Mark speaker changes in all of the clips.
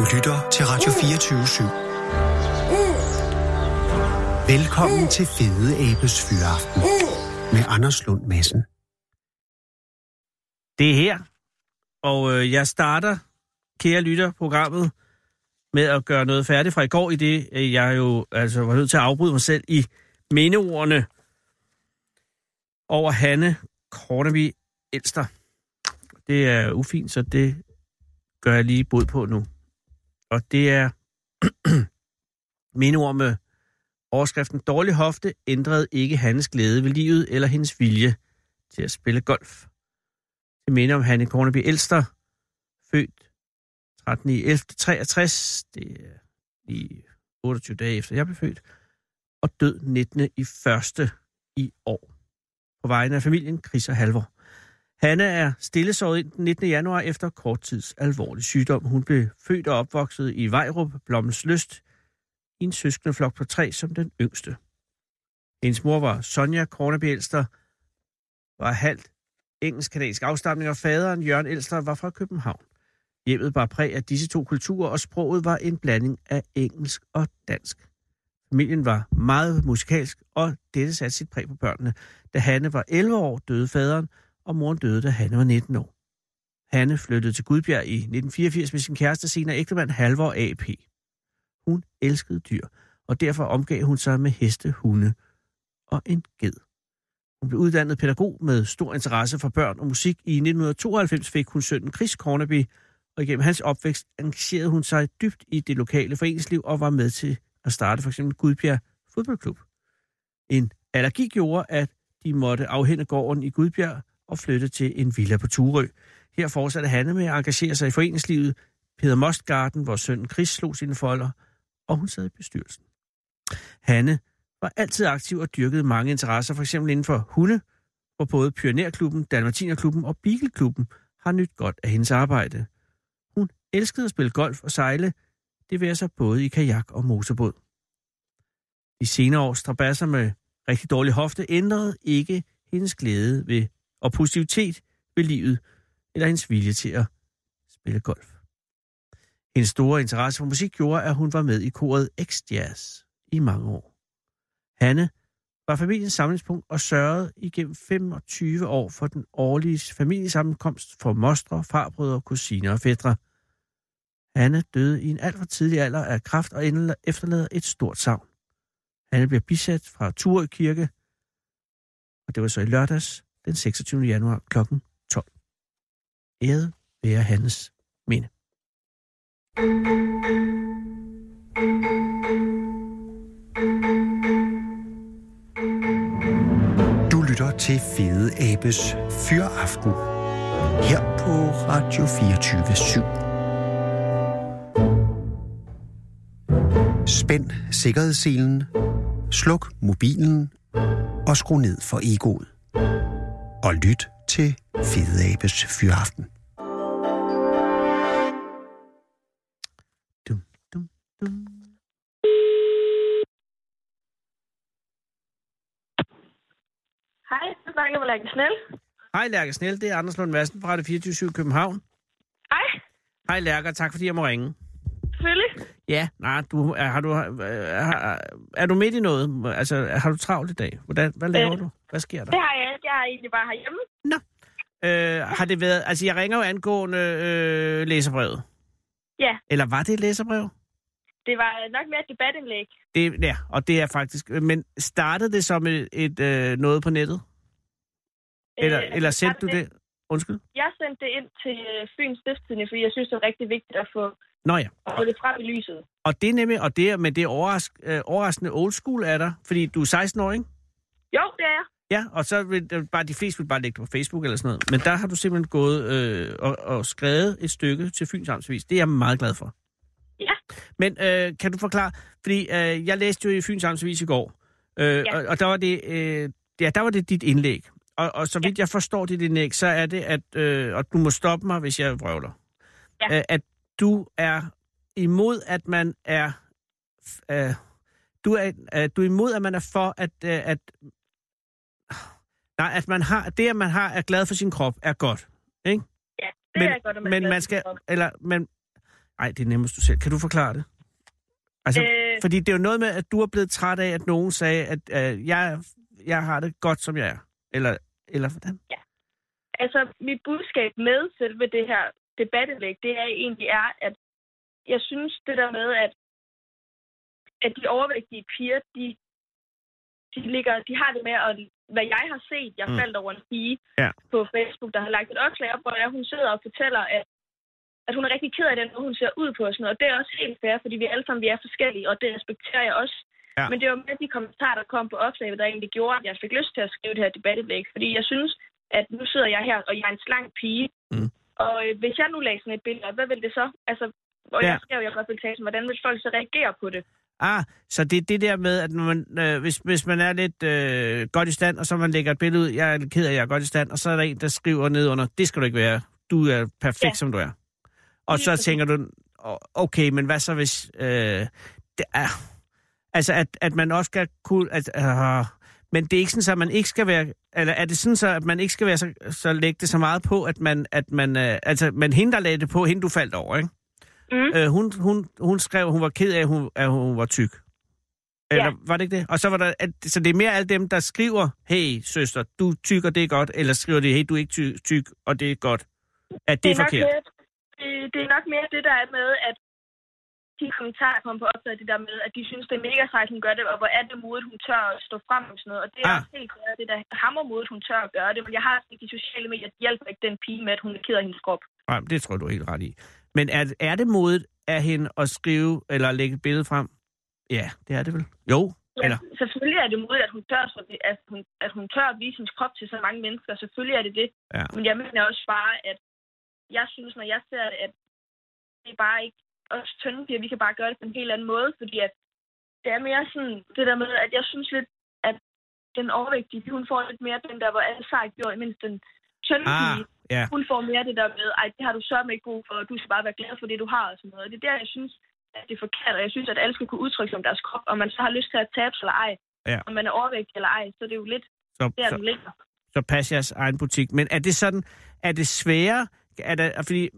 Speaker 1: Du lytter til Radio 24 /7. Velkommen til Fede Abes Fyraften med Anders Lund Madsen.
Speaker 2: Det er her, og øh, jeg starter, kære lytter, programmet med at gøre noget færdigt fra i går, i det øh, jeg jo altså var nødt til at afbryde mig selv i mindeordene over Hanne Korneby Elster. Det er ufint, så det gør jeg lige bod på nu. Og det er mindeord med overskriften Dårlig hofte ændrede ikke hans glæde ved livet eller hendes vilje til at spille golf. Det minder om Hanne Korneby Elster, født 13. i 11. 63, det er i 28 dage efter jeg blev født, og død 19. i første i år. På vegne af familien Chris og Halvor. Hanne er stillesåret ind den 19. januar efter kort tids alvorlig sygdom. Hun blev født og opvokset i Vejrup, Blommens Lyst, i en søskende flok på tre som den yngste. Hendes mor var Sonja Korneby Elster, var halvt engelsk-kanadisk afstamning, og faderen Jørgen Elster var fra København. Hjemmet var præg af disse to kulturer, og sproget var en blanding af engelsk og dansk. Familien var meget musikalsk, og dette satte sit præg på børnene. Da Hanne var 11 år, døde faderen, og moren døde, da Hanne var 19 år. Hanne flyttede til Gudbjerg i 1984 med sin kæreste, senere ægtemand Halvor AP. Hun elskede dyr, og derfor omgav hun sig med heste, hunde og en ged. Hun blev uddannet pædagog med stor interesse for børn og musik. I 1992 fik hun sønnen Chris Cornaby, og igennem hans opvækst engagerede hun sig dybt i det lokale foreningsliv og var med til at starte for eksempel Gudbjerg Fodboldklub. En allergi gjorde, at de måtte afhænde gården i Gudbjerg og flytte til en villa på Turø. Her fortsatte Hanne med at engagere sig i foreningslivet. Peter Mostgarten, hvor sønnen Chris slog sine folder, og hun sad i bestyrelsen. Hanne var altid aktiv og dyrkede mange interesser, f.eks. inden for hunde, hvor både Pionerklubben, Dalmatinerklubben og Beagleklubben har nyt godt af hendes arbejde. Hun elskede at spille golf og sejle, det vil sig både i kajak og motorbåd. De senere års strabasser med rigtig dårlig hofte ændrede ikke hendes glæde ved og positivitet ved livet, eller hendes vilje til at spille golf. Hendes store interesse for musik gjorde, at hun var med i koret X-Jazz i mange år. Hanne var familiens samlingspunkt og sørgede igennem 25 år for den årlige familiesammenkomst for mostre, farbrødre, kusiner og fædre. Hanne døde i en alt for tidlig alder af kraft og efterlader et stort savn. Hanne bliver bisat fra Turø Kirke, og det var så i lørdags den 26. januar kl. 12. Æde være hans minde.
Speaker 1: Du lytter til Fede Abes Fyraften her på Radio 24 /7. Spænd sikkerhedsselen, sluk mobilen og skru ned for egoet. Og lyt til Fede Abes Fyraften.
Speaker 2: Dum, dum, dum.
Speaker 3: Hej, jeg snakker med Lærke Snell.
Speaker 2: Hej Lærke Snell, det er Anders Lund Madsen fra det 24 København.
Speaker 3: Hej,
Speaker 2: Hej Lærke, tak fordi jeg må ringe.
Speaker 3: selvfølgelig.
Speaker 2: Ja, nej, du, er, har du, er, er du midt i noget? Altså, har du travlt i dag? Hvordan, hvad laver
Speaker 3: Øh,
Speaker 2: du? Hvad sker der?
Speaker 3: Det har jeg er egentlig bare herhjemme.
Speaker 2: Øh, har det været... Altså, jeg ringer jo angående øh, læserbrevet.
Speaker 3: Ja.
Speaker 2: Eller var det et læserbrev?
Speaker 3: Det var nok mere et debatindlæg.
Speaker 2: Det, ja, og det er faktisk... Men startede det som et, et øh, noget på nettet? Eller,
Speaker 3: Øh,
Speaker 2: eller sendte du
Speaker 3: jeg
Speaker 2: det? Undskyld?
Speaker 3: Jeg sendte det ind til øh, Fyns Stiftstidende, fordi jeg synes, det er rigtig vigtigt at få,
Speaker 2: Nå ja.
Speaker 3: at få det frem i lyset.
Speaker 2: Og det er nemlig... Og det er, men det er overras, øh, overraskende old school af dig, fordi du er 16 år, ikke?
Speaker 3: Jo, det er jeg.
Speaker 2: Ja, og så vil øh, bare de fleste vil bare lægge det på Facebook eller sådan noget. Men der har du simpelthen gået øh, og, og skrevet et stykke til Fyns Amtsvis. Det er jeg meget glad for.
Speaker 3: Ja.
Speaker 2: Men øh, kan du forklare, fordi øh, jeg læste jo i Fyns Amtsvis i går, øh,
Speaker 3: Ja.
Speaker 2: og, og der var det, øh, ja, der var det dit indlæg. Og, og så vidt jeg forstår dit indlæg, så er det, at, øh, og du må stoppe mig, hvis jeg vrøvler,
Speaker 3: Ja.
Speaker 2: øh, at du er imod, at man er, øh, du er, øh, du er imod, at man er for, at, øh, at Nej, at man har, det, at man har, er glad for sin krop, er godt. Ikke?
Speaker 3: Ja, det
Speaker 2: Men-
Speaker 3: er godt, at man
Speaker 2: men man skal-. Eller, men, Ej, det er nemmest du selv. Kan du forklare det? Altså,
Speaker 3: Øh,
Speaker 2: fordi det er jo noget med, at du er blevet træt af, at nogen sagde, at øh, jeg, jeg har det godt, som jeg er. Eller, eller hvordan?
Speaker 3: altså, mit budskab med selve det her debatindlæg, det er egentlig er, at jeg synes det der med, at, at de overvægtige piger, de, de, ligger, de har det med, at hvad jeg har set, jeg
Speaker 2: Mm.
Speaker 3: faldt over en pige
Speaker 2: Ja.
Speaker 3: på Facebook, der har lagt et opslag op, hvor hun sidder og fortæller, at, at hun er rigtig ked af den måde, hun ser ud på og sådan noget. Og det er også helt fair, fordi vi alle sammen vi er forskellige, og det respekterer jeg også.
Speaker 2: Ja.
Speaker 3: Men det var med de kommentarer, der kom på opslaget, der egentlig gjorde, at jeg fik lyst til at skrive det her debatindlæg. Fordi jeg synes, at nu sidder jeg her, og jeg er en slank pige.
Speaker 2: Mm.
Speaker 3: Og øh, hvis jeg nu lagde sådan et billede op, hvad vil det så? Altså, og
Speaker 2: Ja.
Speaker 3: jeg skrev i reportagen, hvordan vil folk så reagere på det?
Speaker 2: Ah, så det er det der med, at man, øh, hvis, hvis man er lidt øh, godt i stand, og så man lægger et billede ud, jeg er ked af, at jeg er godt i stand, og så er der en, der skriver ned under, det skal du ikke være, du er perfekt, ja. Som du er. Og
Speaker 3: Lige
Speaker 2: så
Speaker 3: præcis.
Speaker 2: tænker du, "Åh, okay, men hvad så hvis... Øh, det er, altså, at, at man også skal kunne... At, øh, men det er ikke sådan, at man ikke skal være... Eller er det sådan, så, at man ikke skal være så, så lægge det så meget på, at man... At man øh, altså, men hende, der lagde det på, hende du faldt over, ikke?
Speaker 3: Mm.
Speaker 2: Øh, hun, hun, hun skrev, at hun var ked af, at hun, at hun var tyk. Eller
Speaker 3: Ja.
Speaker 2: var det ikke det? Og så var der, at, så det er mere alle dem, der skriver, hey søster, du er tyk, og det er godt, eller skriver det, hey, du er ikke ty, tyk, og det er godt. At det, er
Speaker 3: nok
Speaker 2: forkert.
Speaker 3: Mere, det, det er nok mere det, der er med, at de kommentarer, kommer på opslaget, det der med, at de synes, det er mega sejt, hun gør det, og hvor er det modigt, hun tør at stå frem og sådan noget. Og det er
Speaker 2: Ah.
Speaker 3: også helt klart, det der hammer modigt, hun tør at gøre det. Men jeg har set de sociale medier, at de hjælper ikke den pige med, at hun er ked af hendes krop.
Speaker 2: Nej, det tror du er helt ret i. Men er, er det modigt af hende at skrive, eller lægge et billede frem? Ja, det er det vel. Jo,
Speaker 3: Ja,
Speaker 2: eller?
Speaker 3: selvfølgelig er det modigt, at hun tør, at, hun, at hun tør at vise hendes krop til så mange mennesker. Selvfølgelig er det det.
Speaker 2: Ja.
Speaker 3: Men jeg mener også bare, at jeg synes, når jeg ser det, at det er bare ikke os tynde piger, vi kan bare gøre det på en helt anden måde, fordi at det er mere sådan det der med, at jeg synes lidt, at den overvægtige, hun får lidt mere den der, hvor alle sejt gjorde, mens den tynde
Speaker 2: Ah, ja.
Speaker 3: hun får mere det der med, ej, det har du sørme ikke brug for, og du skal bare være glad for det, du har og sådan noget. Og det er der, jeg synes, at det er forkert, og jeg synes, at alle skal kunne udtrykke sig om deres krop, og man så har lyst til at tabe sig eller ej,
Speaker 2: Ja.
Speaker 3: om man er overvægtig eller ej, så det er jo lidt
Speaker 2: Så,
Speaker 3: der,
Speaker 2: så,
Speaker 3: den ligger.
Speaker 2: så pas jeres egen butik. Men er det sådan, er det sværere, er det, fordi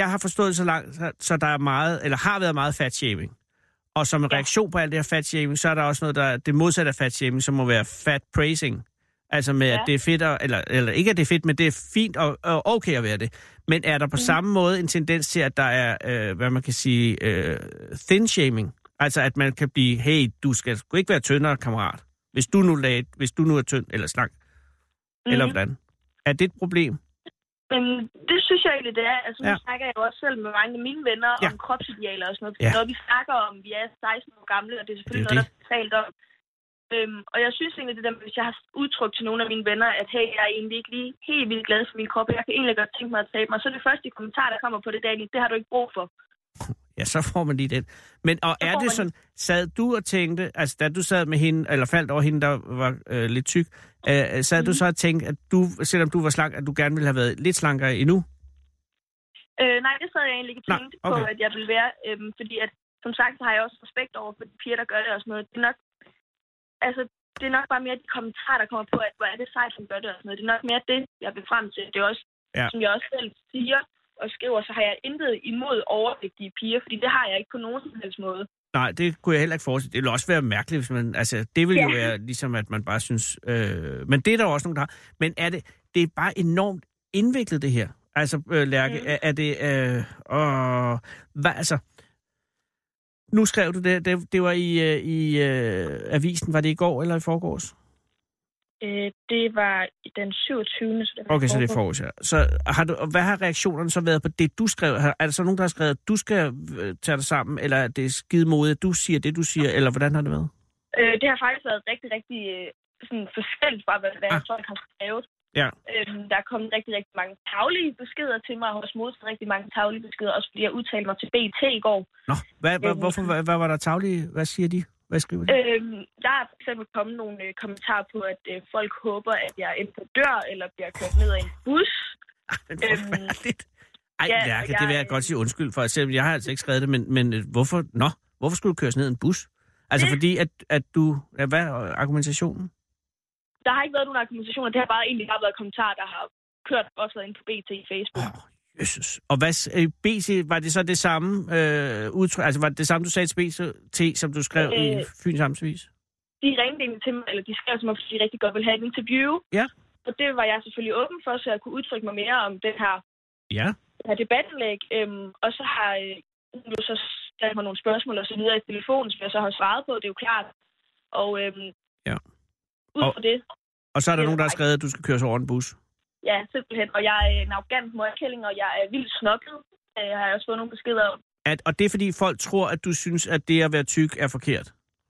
Speaker 2: jeg har forstået så langt, så, der er meget, eller har været meget fat shaming. Og som en
Speaker 3: Ja.
Speaker 2: reaktion på alt det her fat shaming, så er der også noget, der er det modsatte af fat shaming, som må være fat praising. Altså med, ja. at det er fedt, at, eller, eller ikke at det er fedt, men det er fint og, og okay at være det. Men er der på mm. samme måde en tendens til, at der er, øh, hvad man kan sige, øh, thin shaming? Altså at man kan blive, hey, du skal sgu ikke være tyndere, kammerat. Hvis du nu, lag, hvis du nu er tynd eller slank. Mm. Eller
Speaker 3: Mhm.
Speaker 2: hvordan? Er det et problem?
Speaker 3: Men det synes jeg egentlig, det er. Altså, nu
Speaker 2: Ja.
Speaker 3: snakker jeg jo også selv med mange af mine venner
Speaker 2: Ja.
Speaker 3: om kropsidealer og sådan noget.
Speaker 2: Ja.
Speaker 3: Noget, vi snakker om, vi er 16 år gamle, og det er selvfølgelig
Speaker 2: Det er
Speaker 3: noget, der er talt om. Øhm, og jeg synes egentlig, det der, hvis jeg har udtrykt til nogle af mine venner, at hey, jeg er egentlig ikke lige helt vildt glad for min krop, og jeg kan egentlig godt tænke mig at tabe mig, så er det første kommentar, der kommer på det, der det har du ikke brug for.
Speaker 2: Ja, så får man lige den. Men og
Speaker 3: Så
Speaker 2: er det
Speaker 3: man
Speaker 2: sådan, sad du og tænkte, altså da du sad med hende, eller faldt over hende, der var øh, lidt tyk, øh, sad mm. du
Speaker 3: Mhm.
Speaker 2: så og tænkte, at du, selvom du var slank, at du gerne ville have været lidt slankere endnu?
Speaker 3: Øh, nej, det sad jeg egentlig ikke tænkte
Speaker 2: okay.
Speaker 3: på, at jeg ville være. Øhm, fordi at, som sagt, så har jeg også respekt over for de piger, der gør det og sådan noget. Det er nok, altså, det er nok bare mere de kommentarer, der kommer på, at hvor er det sejt, som gør det og sådan noget. Det er nok mere det, jeg vil frem til. Det er også,
Speaker 2: Ja.
Speaker 3: som jeg også selv siger og skriver, så har jeg intet imod overvægtige piger, fordi det har jeg ikke på nogen som helst måde.
Speaker 2: Nej, det kunne jeg heller ikke forestille. Det ville også være mærkeligt, hvis man... Altså, det ville jo
Speaker 3: Ja.
Speaker 2: være ligesom, at man bare synes... Øh, men det er der jo også nogen, der har. Men er det... Det er bare enormt indviklet, det her. Altså, øh, Lærke,
Speaker 3: Mm.
Speaker 2: er, er det... Øh, åh, hvad, altså... Nu skrev du det, det, det var i, øh, i øh, avisen, var det i går eller i forgårs?
Speaker 3: Øh, det var den 27. Så det var
Speaker 2: Okay, så det er
Speaker 3: forgårs.
Speaker 2: forgårs, ja. Så har du, og hvad har reaktionerne så været på det, du skrev? Er der så nogen, der har skrevet, at du skal øh, tage dig sammen, eller er det skide modigt, at du siger det, du siger, eller hvordan har det været?
Speaker 3: Øh, det har faktisk været rigtig, rigtig øh, sådan forskelligt fra, hvad, hvad
Speaker 2: ah.
Speaker 3: folk har skrevet.
Speaker 2: Ja.
Speaker 3: Øhm, der er kommet rigtig, rigtig mange taglige beskeder til mig, og også modtaget rigtig mange taglige beskeder, også fordi jeg udtalte mig til BT i går.
Speaker 2: Nå, hvad, hvad,
Speaker 3: Øhm.
Speaker 2: hvorfor, hvad, hvad var der taglige? Hvad siger de? Hvad skriver de?
Speaker 3: Øhm, der er for eksempel kommet nogle øh, kommentarer på, at øh, folk håber, at jeg enten dør, eller bliver kørt ned af en bus.
Speaker 2: Men
Speaker 3: øhm,
Speaker 2: forfærdeligt. Ej,
Speaker 3: ja,
Speaker 2: Lærke,
Speaker 3: og
Speaker 2: det vil
Speaker 3: jeg-
Speaker 2: jeg godt sige undskyld for. Selvom jeg har altså ikke skrevet det, men, men øh, hvorfor, nå, hvorfor skulle du køres ned i en bus? Altså
Speaker 3: Det-
Speaker 2: fordi, at, at du... Hvad er argumentationen?
Speaker 3: Der har ikke været nogen argumentation, det har bare egentlig bare været kommentarer, der har kørt også ind på BT i Facebook.
Speaker 2: Åh, Jesus. Og hvad, øh, BT, var det så det samme øh, udtryk, altså var det det samme, du sagde til BT, som du skrev øh, i. Fyns Amtsvis?
Speaker 3: De ringede egentlig til mig, eller de skrev mig, fordi de rigtig godt ville have et interview.
Speaker 2: Ja.
Speaker 3: Og det var jeg selvfølgelig åben for, så jeg kunne udtrykke mig mere om den her,
Speaker 2: Ja.
Speaker 3: det her debatindlæg. Øhm, og så har øh, hun jo så stillet mig nogle spørgsmål og så videre i telefonen, som jeg så har svaret på, det er jo klart. Og øhm,
Speaker 2: Ja.
Speaker 3: Ud
Speaker 2: Og-
Speaker 3: fra det,
Speaker 2: Og så er der
Speaker 3: er
Speaker 2: nogen, der har skrevet, at du skal køres over en bus.
Speaker 3: ja, simpelthen. Og jeg er en arrogant mørkælling, og jeg er vildt snokket. Øh, Jeg har også fået nogle beskeder om.
Speaker 2: At, og det er fordi folk tror, at du synes, at det at være tyk er forkert.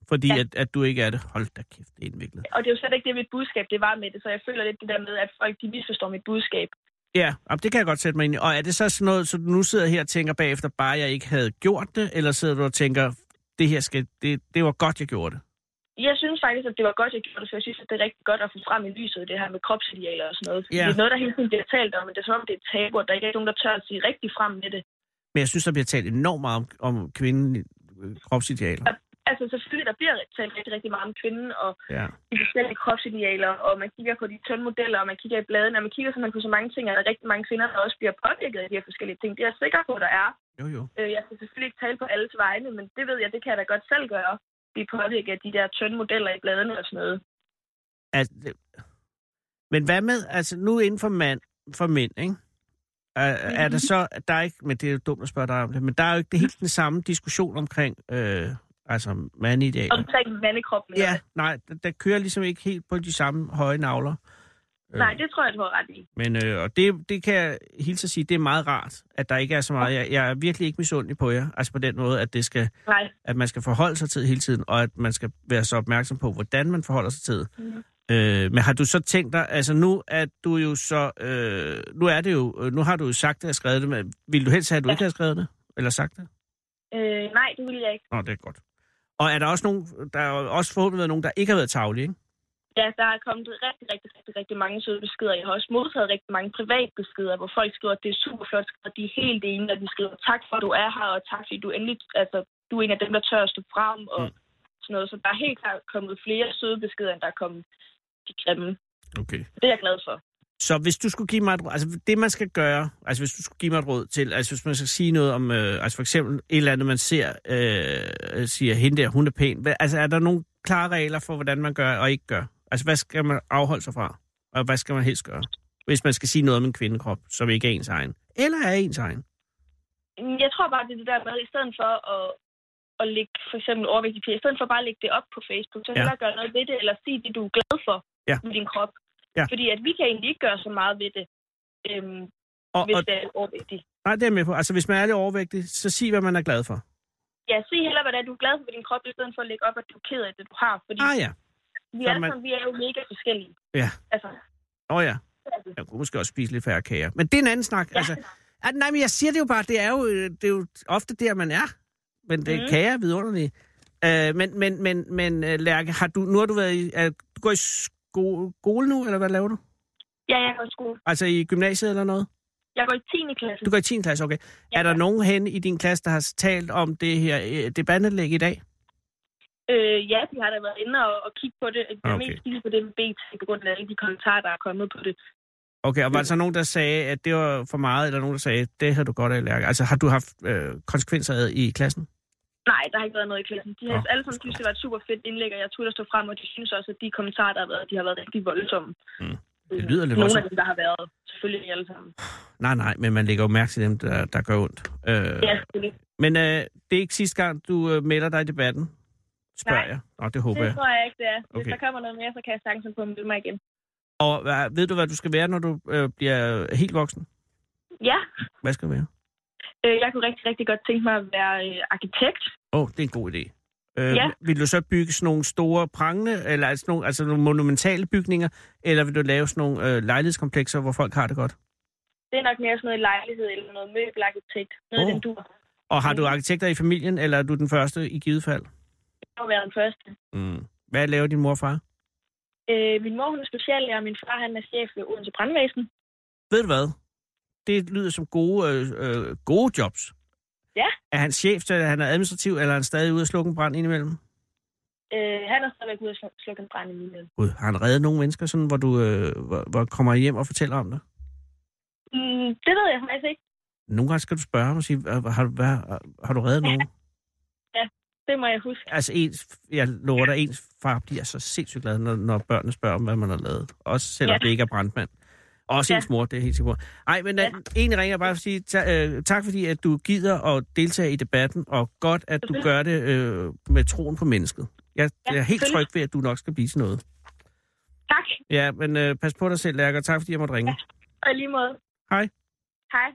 Speaker 2: Fordi
Speaker 3: Ja.
Speaker 2: at, at du ikke er det. Hold da kæft, det er indviklet.
Speaker 3: Og det er jo slet ikke det, mit budskab det var med det, så jeg føler lidt det der med, at folk de misforstår mit budskab.
Speaker 2: Ja, og det kan jeg godt sætte mig ind i. Og er det så sådan noget, så du nu sidder her og tænker bagefter, bare jeg ikke havde gjort det? Eller sidder du og tænker, det her skal, det, det var godt, jeg gjorde det?
Speaker 3: Jeg synes faktisk, at det var godt, jeg gjorde det, for jeg synes, at det er rigtig godt at få frem i lyset det her med kropsidealer og sådan noget.
Speaker 2: Ja.
Speaker 3: Det er noget, der hele tiden bliver talt om, men det er som om, det er et tabu, og der ikke er nogen, der tør at sige rigtig frem med det.
Speaker 2: Men jeg synes, der bliver talt enormt meget om, om kvinden kropsidealer.
Speaker 3: Altså selvfølgelig, der bliver talt rigtig, rigtig meget om kvinden og
Speaker 2: Ja.
Speaker 3: de forskellige kropsidealer, og man kigger på de tynde modeller, og man kigger i bladene, og man kigger simpelthen på så mange ting, og der er rigtig mange kvinder, der også bliver påvirket af de her forskellige ting. Det er jeg sikker på, der er.
Speaker 2: Jo, jo.
Speaker 3: Øh, Jeg skal selvfølgelig ikke tale på alles vegne, men det ved jeg, det kan jeg da godt selv gøre. Blive påvirket af de der tynde modeller i bladene og sådan noget.
Speaker 2: Altså, det- men hvad med, altså nu inden for, mand, for mænd, ikke? Er, er der så, der er ikke, men det er jo dumt at spørge dig om det, men der er jo ikke det helt den samme diskussion omkring, øh, altså mandidealer.
Speaker 3: Omkring mandekroppen.
Speaker 2: Ja, nej, der, der kører ligesom ikke helt på de samme høje navler. Øh,
Speaker 3: Nej, det tror jeg, du har ret i.
Speaker 2: Men øh, og det, det kan jeg hilse at sige, det er meget rart, at der ikke er så meget. Jeg, jeg er virkelig ikke misundelig på jer, altså på den måde, at det skal,
Speaker 3: Nej.
Speaker 2: at man skal forholde sig til hele tiden, og at man skal være så opmærksom på, hvordan man forholder sig til.
Speaker 3: Mhm.
Speaker 2: Øh, men har du så tænkt dig, altså nu er du jo så, øh, nu er det jo, øh, nu har du jo sagt det og skrevet det, men vil du helst have, at du
Speaker 3: Ja.
Speaker 2: ikke har skrevet det? Eller sagt det?
Speaker 3: Øh, nej, det vil jeg ikke.
Speaker 2: Nå, det er godt. Og er der også nogen, der er også forhåbentlig været nogen, der ikke har været tavlige, ikke?
Speaker 3: Ja, der er kommet rigtig, rigtig, rigtig, rigtig mange søde beskeder. Jeg har også modtaget rigtig mange privatbeskeder, hvor folk skriver, at det er super flot, og de er helt enige, og de skriver, tak for, at du er her, og tak fordi du endelig, altså, du er en af dem, der tør at stå frem, og
Speaker 2: Mm.
Speaker 3: sådan noget. Så der er helt klart kommet flere søde beskeder, end der er kommet de grimme.
Speaker 2: Okay.
Speaker 3: Det er jeg glad for.
Speaker 2: Så hvis du skulle give mig et råd, altså det man skal gøre, altså hvis du skulle give mig et råd til, altså hvis man skal sige noget om, øh, altså for eksempel et eller andet, man ser, øh, siger, hende der, hun er pæn. Altså er der nogle klare regler for, hvordan man gør og ikke gør? Altså hvad skal man afholde sig fra? Og hvad skal man helst gøre? Hvis man skal sige noget om en kvindekrop, som ikke er ens egen. Eller er ens egen.
Speaker 3: Jeg tror bare, det er det der med, i stedet for at, at lægge for eksempel overvægtige piger, i stedet for bare at lægge det op på Facebook, så
Speaker 2: Ja.
Speaker 3: hellere gøre noget ved det, eller sige det, du er glad for
Speaker 2: Ja.
Speaker 3: med din krop.
Speaker 2: Ja.
Speaker 3: Fordi at vi kan egentlig ikke gøre så meget ved det, øhm,
Speaker 2: Og,
Speaker 3: hvis
Speaker 2: og,
Speaker 3: det er overvægtigt.
Speaker 2: nej, det er med på. Altså hvis man er lidt overvægtig, så sig, hvad man er glad for.
Speaker 3: Ja, sig hellere, hvad det er, du er glad for ved din krop, i stedet for at lægge op, at du er ked af det, du har. Fordi
Speaker 2: Ah ja.
Speaker 3: Vi, er
Speaker 2: man-
Speaker 3: sådan, vi er jo mega forskellige.
Speaker 2: Ja.
Speaker 3: Altså,
Speaker 2: Åh oh, ja. Jeg kunne måske også spise lidt færre kager. Men det er en anden snak.
Speaker 3: Ja.
Speaker 2: Altså, at, nej, men jeg siger det jo bare, det er jo, øh, det er jo ofte der, man er. Men det mm. kager er vidunderlige. Uh, men, men, men, men uh, Lærke, har du, nu har du været i, uh, du går i sko- skole nu, eller hvad laver du?
Speaker 3: ja, jeg går i skole.
Speaker 2: Altså i gymnasiet eller noget?
Speaker 3: Jeg går i 10. klasse.
Speaker 2: Du går i 10. klasse, okay.
Speaker 3: Ja.
Speaker 2: Er der nogen hen i din klasse, der har talt om det her uh, debatindlæg i dag?
Speaker 3: Øh, ja, de har da været inde og, og kigge på det. Jeg har
Speaker 2: Okay.
Speaker 3: mest kigget på det med BT, på grund af alle de kommentarer, der er kommet på det.
Speaker 2: Okay, og var der så nogen, der sagde, at det var for meget, eller nogen, der sagde, det har du godt af, Lærke? Altså har du haft øh, konsekvenser af i klassen?
Speaker 3: Nej, der har ikke været noget i klassen. De har
Speaker 2: Nå.
Speaker 3: alle sammen synes, det var et super fedt indlæg, og jeg turde stå frem, og de synes også, at de kommentarer, der har været, de har været rigtig voldsomme.
Speaker 2: Mm. Det lyder lidt
Speaker 3: Nogle
Speaker 2: voldsomt.
Speaker 3: af dem, der har været. Selvfølgelig ikke alle sammen.
Speaker 2: Nej, nej, men man lægger jo mærke til dem, der, der gør ondt. Øh,
Speaker 3: Ja, selvfølgelig.
Speaker 2: Men øh, det er ikke sidste gang, du øh, melder dig i debatten, spørger
Speaker 3: Nej.
Speaker 2: jeg. Nå, det håber
Speaker 3: Det
Speaker 2: jeg.
Speaker 3: tror jeg ikke, det er. Hvis
Speaker 2: Okay.
Speaker 3: der kommer noget mere, så kan jeg sagtens på melde mig igen.
Speaker 2: Og hvad, ved du, hvad du skal være, når du øh, bliver helt voksen?
Speaker 3: Ja,
Speaker 2: Hvad skal du være?
Speaker 3: øh, jeg kunne rigtig, rigtig godt tænke mig at være øh, arkitekt.
Speaker 2: Åh, oh, det er en god idé. Øh,
Speaker 3: Ja.
Speaker 2: Vil du så bygge sådan nogle store prangende, eller altså nogle, altså nogle monumentale bygninger, eller vil du lave sådan nogle øh, lejlighedskomplekser, hvor folk har det godt?
Speaker 3: Det er nok mere sådan noget lejlighed eller noget møbelarkitekt. Noget oh. den dur.
Speaker 2: Og har du
Speaker 3: Mm.
Speaker 2: arkitekter i familien, eller er du den første i givet fald?
Speaker 3: Må være den første.
Speaker 2: Mm. Hvad laver din mor og far?
Speaker 3: Øh, min mor hun er speciallærer, og min far han er chef ved Odense Brandvæsen.
Speaker 2: Ved du hvad? Det lyder som gode, øh, øh, gode jobs.
Speaker 3: Ja.
Speaker 2: Er han chef, så er han er administrativ, eller er han stadig ude at slukke en brand indimellem?
Speaker 3: Øh, han er stadigvæk ude at sluk- slukke en brand i min
Speaker 2: Gud, har han reddet nogle mennesker, sådan, hvor du øh, hvor, hvor kommer hjem og fortæller om det?
Speaker 3: mm, Det ved jeg faktisk ikke.
Speaker 2: nogle gange skal du spørge ham og sige, "Hvad- har, du- hvad, har du reddet nogen?
Speaker 3: Det må jeg huske.
Speaker 2: Altså, ens, jeg lover dig, ens far bliver så sindssygt glad, når, når børnene spørger om, hvad man har lavet. Også selvom
Speaker 3: Ja.
Speaker 2: det ikke er brandmand. Også
Speaker 3: Ja.
Speaker 2: ens mor, det er helt sikkert. Ej, men ja.
Speaker 3: Ja.
Speaker 2: egentlig ringer bare for at sige ta, øh, tak, fordi at du gider at deltage i debatten, og godt, at du gør det øh, med troen på mennesket. Jeg,
Speaker 3: Ja,
Speaker 2: jeg er helt tryg ved, at du nok skal blive til noget.
Speaker 3: Tak.
Speaker 2: Ja, men øh, pas på dig selv, Lærker. Tak, fordi jeg måtte ringe.
Speaker 3: Og i lige måde.
Speaker 2: Hej.
Speaker 3: Hej.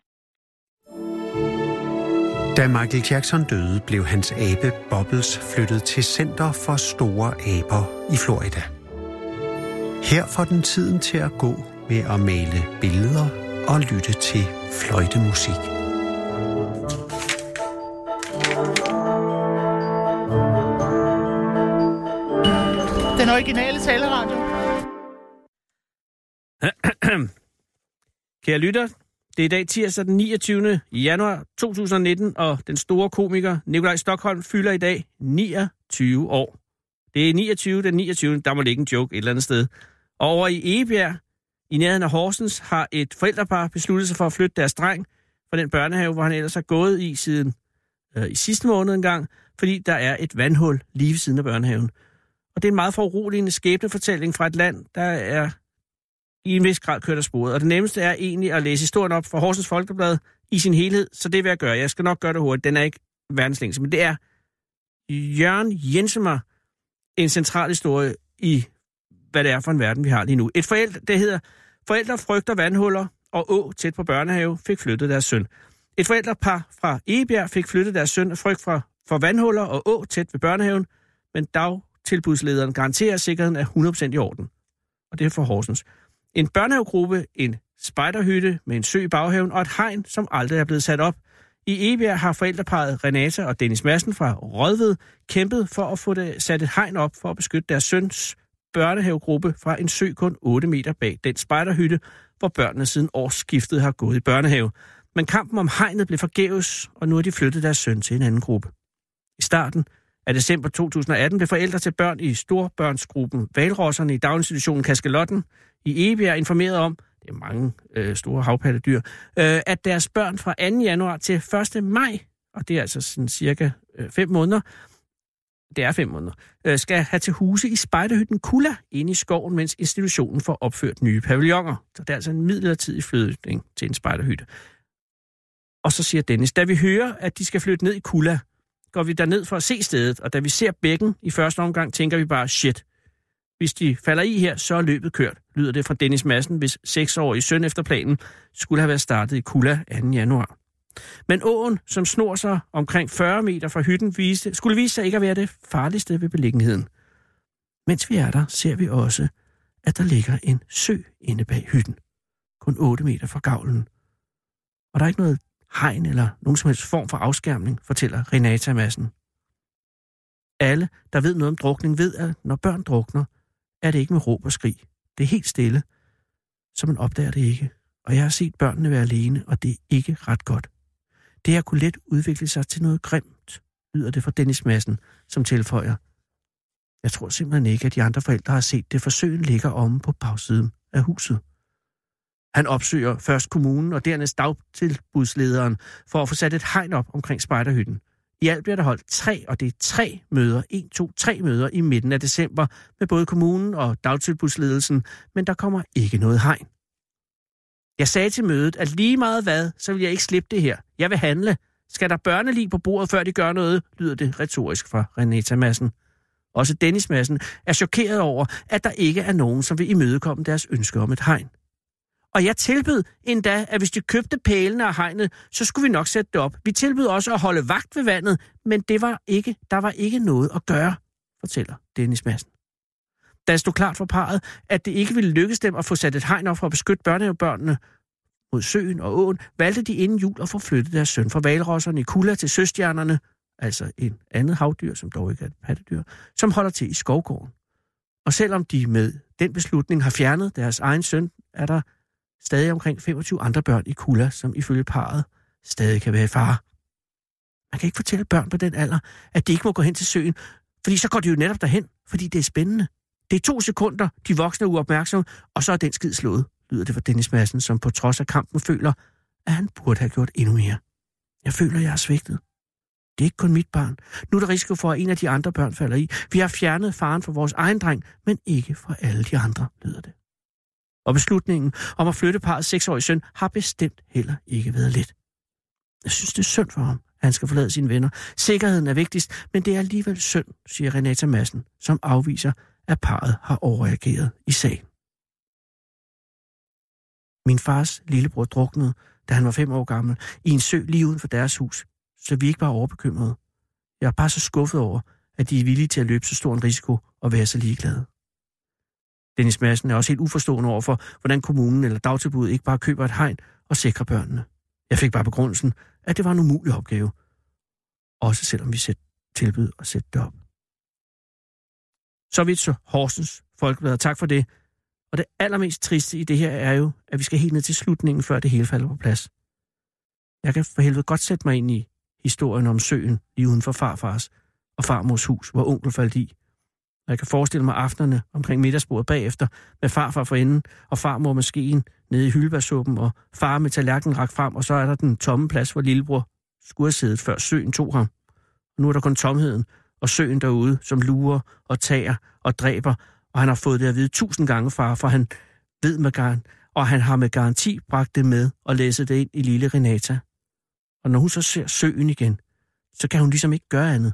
Speaker 1: Da Michael Jackson døde, blev hans abe Bobbles flyttet til Center for Store Aber i Florida. Her får den tiden til at gå med at male billeder og lytte til fløjtemusik.
Speaker 4: Den originale taleradio.
Speaker 2: Kære lytter, det er i dag tirsdag den 29. januar 2019, og den store komiker Nikolaj Stockholm fylder i dag 29 år. Det er 29 den 29. Der må ligge en joke et eller andet sted. Og over i Egebjerg, i nærheden af Horsens, har et forældrepar besluttet sig for at flytte deres dreng fra den børnehave, hvor han ellers har gået i siden øh, i sidste måned engang, fordi der er et vandhul lige ved siden af børnehaven. Og det er en meget foruroligende skæbnefortælling fra et land, der er i en vis grad kørt af sporet. Og det nemmeste er egentlig at læse historien op fra Horsens Folkeblad i sin helhed, så det vil jeg gøre. Jeg skal nok gøre det hurtigt. Den er ikke verdens længste, men det er Jørgen Jensemer, en central historie i, hvad det er for en verden, vi har lige nu. Et forældre, det hedder, forældre frygter vandhuller og å tæt på børnehave fik flyttet deres søn. Et forældrepar fra Egebjerg fik flyttet deres søn af frygt for, for vandhuller og å tæt ved børnehaven, men dagtilbudslederen garanterer, sikkerheden er 100% i orden. Og det er for Horsens. En børnehavegruppe, en spejderhytte med en sø i baghaven og et hegn, som aldrig er blevet sat op. I Ebjerg har forældreparet Renata og Dennis Madsen fra Rødved kæmpet for at få det sat et hegn op for at beskytte deres søns børnehavegruppe fra en sø kun 8 meter bag den spejderhytte, hvor børnene siden årsskiftet har gået i børnehave. Men kampen om hegnet blev forgæves, og nu har de flyttet deres søn til en anden gruppe. I starten af december 2018 blev forældre til børn i storbørnsgruppen Valrosserne i daginstitutionen Kaskelotten i Ebjerg informeret om, det er mange øh, store havpattedyr, øh, at deres børn fra 2. januar til 1. maj, og det er altså sådan cirka øh, 5 måneder, det er 5 måneder, øh, skal have til huse i spejderhytten Kulla inde i skoven, mens institutionen får opført nye pavilloner. Så det er altså en midlertidig flytning til en spejderhytte. Og så siger Dennis, da vi hører, at de skal flytte ned i Kulla, går vi ned for at se stedet, og da vi ser bækken i første omgang, tænker vi bare, shit, hvis de falder i her, så er løbet kørt, lyder det fra Dennis Madsen, hvis seksårige søn efter planen skulle have været startet i Kulla 2. januar. Men åen, som snor sig omkring 40 meter fra hytten, viste, skulle vise sig ikke at være det farligste ved beliggenheden. Mens vi er der, ser vi også, at der ligger en sø inde bag hytten. Kun 8 meter fra gavlen. Og der er ikke noget hegn eller nogen som helst form for afskærmning, fortæller Renata Madsen. Alle, der ved noget om drukning, ved, at når børn drukner, er det ikke med råb og skrig. Det er helt stille, så man opdager det ikke. Og jeg har set børnene være alene, og det er ikke ret godt. Det her kunne let udvikle sig til noget grimt, lyder det fra Dennis Madsen, som tilføjer. Jeg tror simpelthen ikke, at de andre forældre har set det, for søen ligger omme på bagsiden af huset. Han opsøger først kommunen og dernæst dagtilbudslederen for at få sat et hegn op omkring spejderhytten. I alt bliver der holdt tre, og det er tre møder, en, to, tre møder i midten af december med både kommunen og dagtilbudsledelsen, men der kommer ikke noget hegn. Jeg sagde til mødet, at lige meget hvad, så vil jeg ikke slippe det her. Jeg vil handle. Skal der børnelig på bordet, før de gør noget, lyder det retorisk fra Renata Madsen. Også Dennis Madsen er chokeret over, at der ikke er nogen, som vil imødekomme deres ønske om et hegn. Og jeg tilbød endda, at hvis de købte pælene og hegnet, så skulle vi nok sætte det op. Vi tilbød også at holde vagt ved vandet, men det var ikke, der var ikke noget at gøre, fortæller Dennis Madsen. Da det stod klart for parret, at det ikke ville lykkes dem at få sat et hegn op for at beskytte børnehavebørnene mod søen og åen, valgte de inden jul at få flyttet deres søn fra valrosserne i Kulla til søstjernerne, altså en andet havdyr, som dog ikke er et pattedyr, som holder til i skovgården. Og selvom de med den beslutning har fjernet deres egen søn, er der stadig omkring 25 andre børn i Kula, som ifølge parret stadig kan være i fare. Man kan ikke fortælle børn på den alder, at de ikke må gå hen til søen, fordi så går de jo netop derhen, fordi det er spændende. Det er to sekunder, de voksne er uopmærksomme, og så er den skid slået, lyder det fra Dennis Madsen, som på trods af kampen føler, at han burde have gjort endnu mere. Jeg føler, jeg har svigtet. Det er ikke kun mit barn. Nu er der risiko for, at en af de andre børn falder i. Vi har fjernet faren for vores egen dreng, men ikke for alle de andre, lyder det. Og beslutningen om at flytte parrets seksårige søn har bestemt heller ikke været let. Jeg synes, det er synd for ham, at han skal forlade sine venner. Sikkerheden er vigtigst, men det er alligevel synd, siger Renata Madsen, som afviser, at parret har overreageret i sagen. Min fars lillebror druknede, da han var fem år gammel, i en sø lige uden for deres hus, så vi ikke var overbekymrede. Jeg er bare så skuffet over, at de er villige til at løbe så stor en risiko og være så ligeglade. Dennis Madsen er også helt uforstående over for, hvordan kommunen eller dagtilbuddet ikke bare køber et hegn og sikrer børnene. Jeg fik bare begrundelsen, at det var en umulig opgave. Også selvom vi sæt tilbud og sætte det op. Så vidt så Horsens Folkeblad. Tak for det. Og det allermest triste i det her er jo, at vi skal helt ned til slutningen, før det hele falder på plads. Jeg kan for helvede godt sætte mig ind i historien om søen lige uden for farfars og farmors hus, hvor onkel faldt i. Og jeg kan forestille mig aftenerne omkring middagsbordet bagefter, med farfar for enden og farmor med skeen nede i hyldbærsuppen, og far med tallerkenen rakt frem, og så er der den tomme plads, hvor lillebror skulle have siddet, før søen tog ham. Og nu er der kun tomheden og søen derude, som lurer og tager og dræber, og han har fået det at vide tusind gange, far, for han ved med garn, og han har med garanti bragt det med og læse det ind i lille Renata. Og når hun så ser søen igen, så kan hun ligesom ikke gøre andet.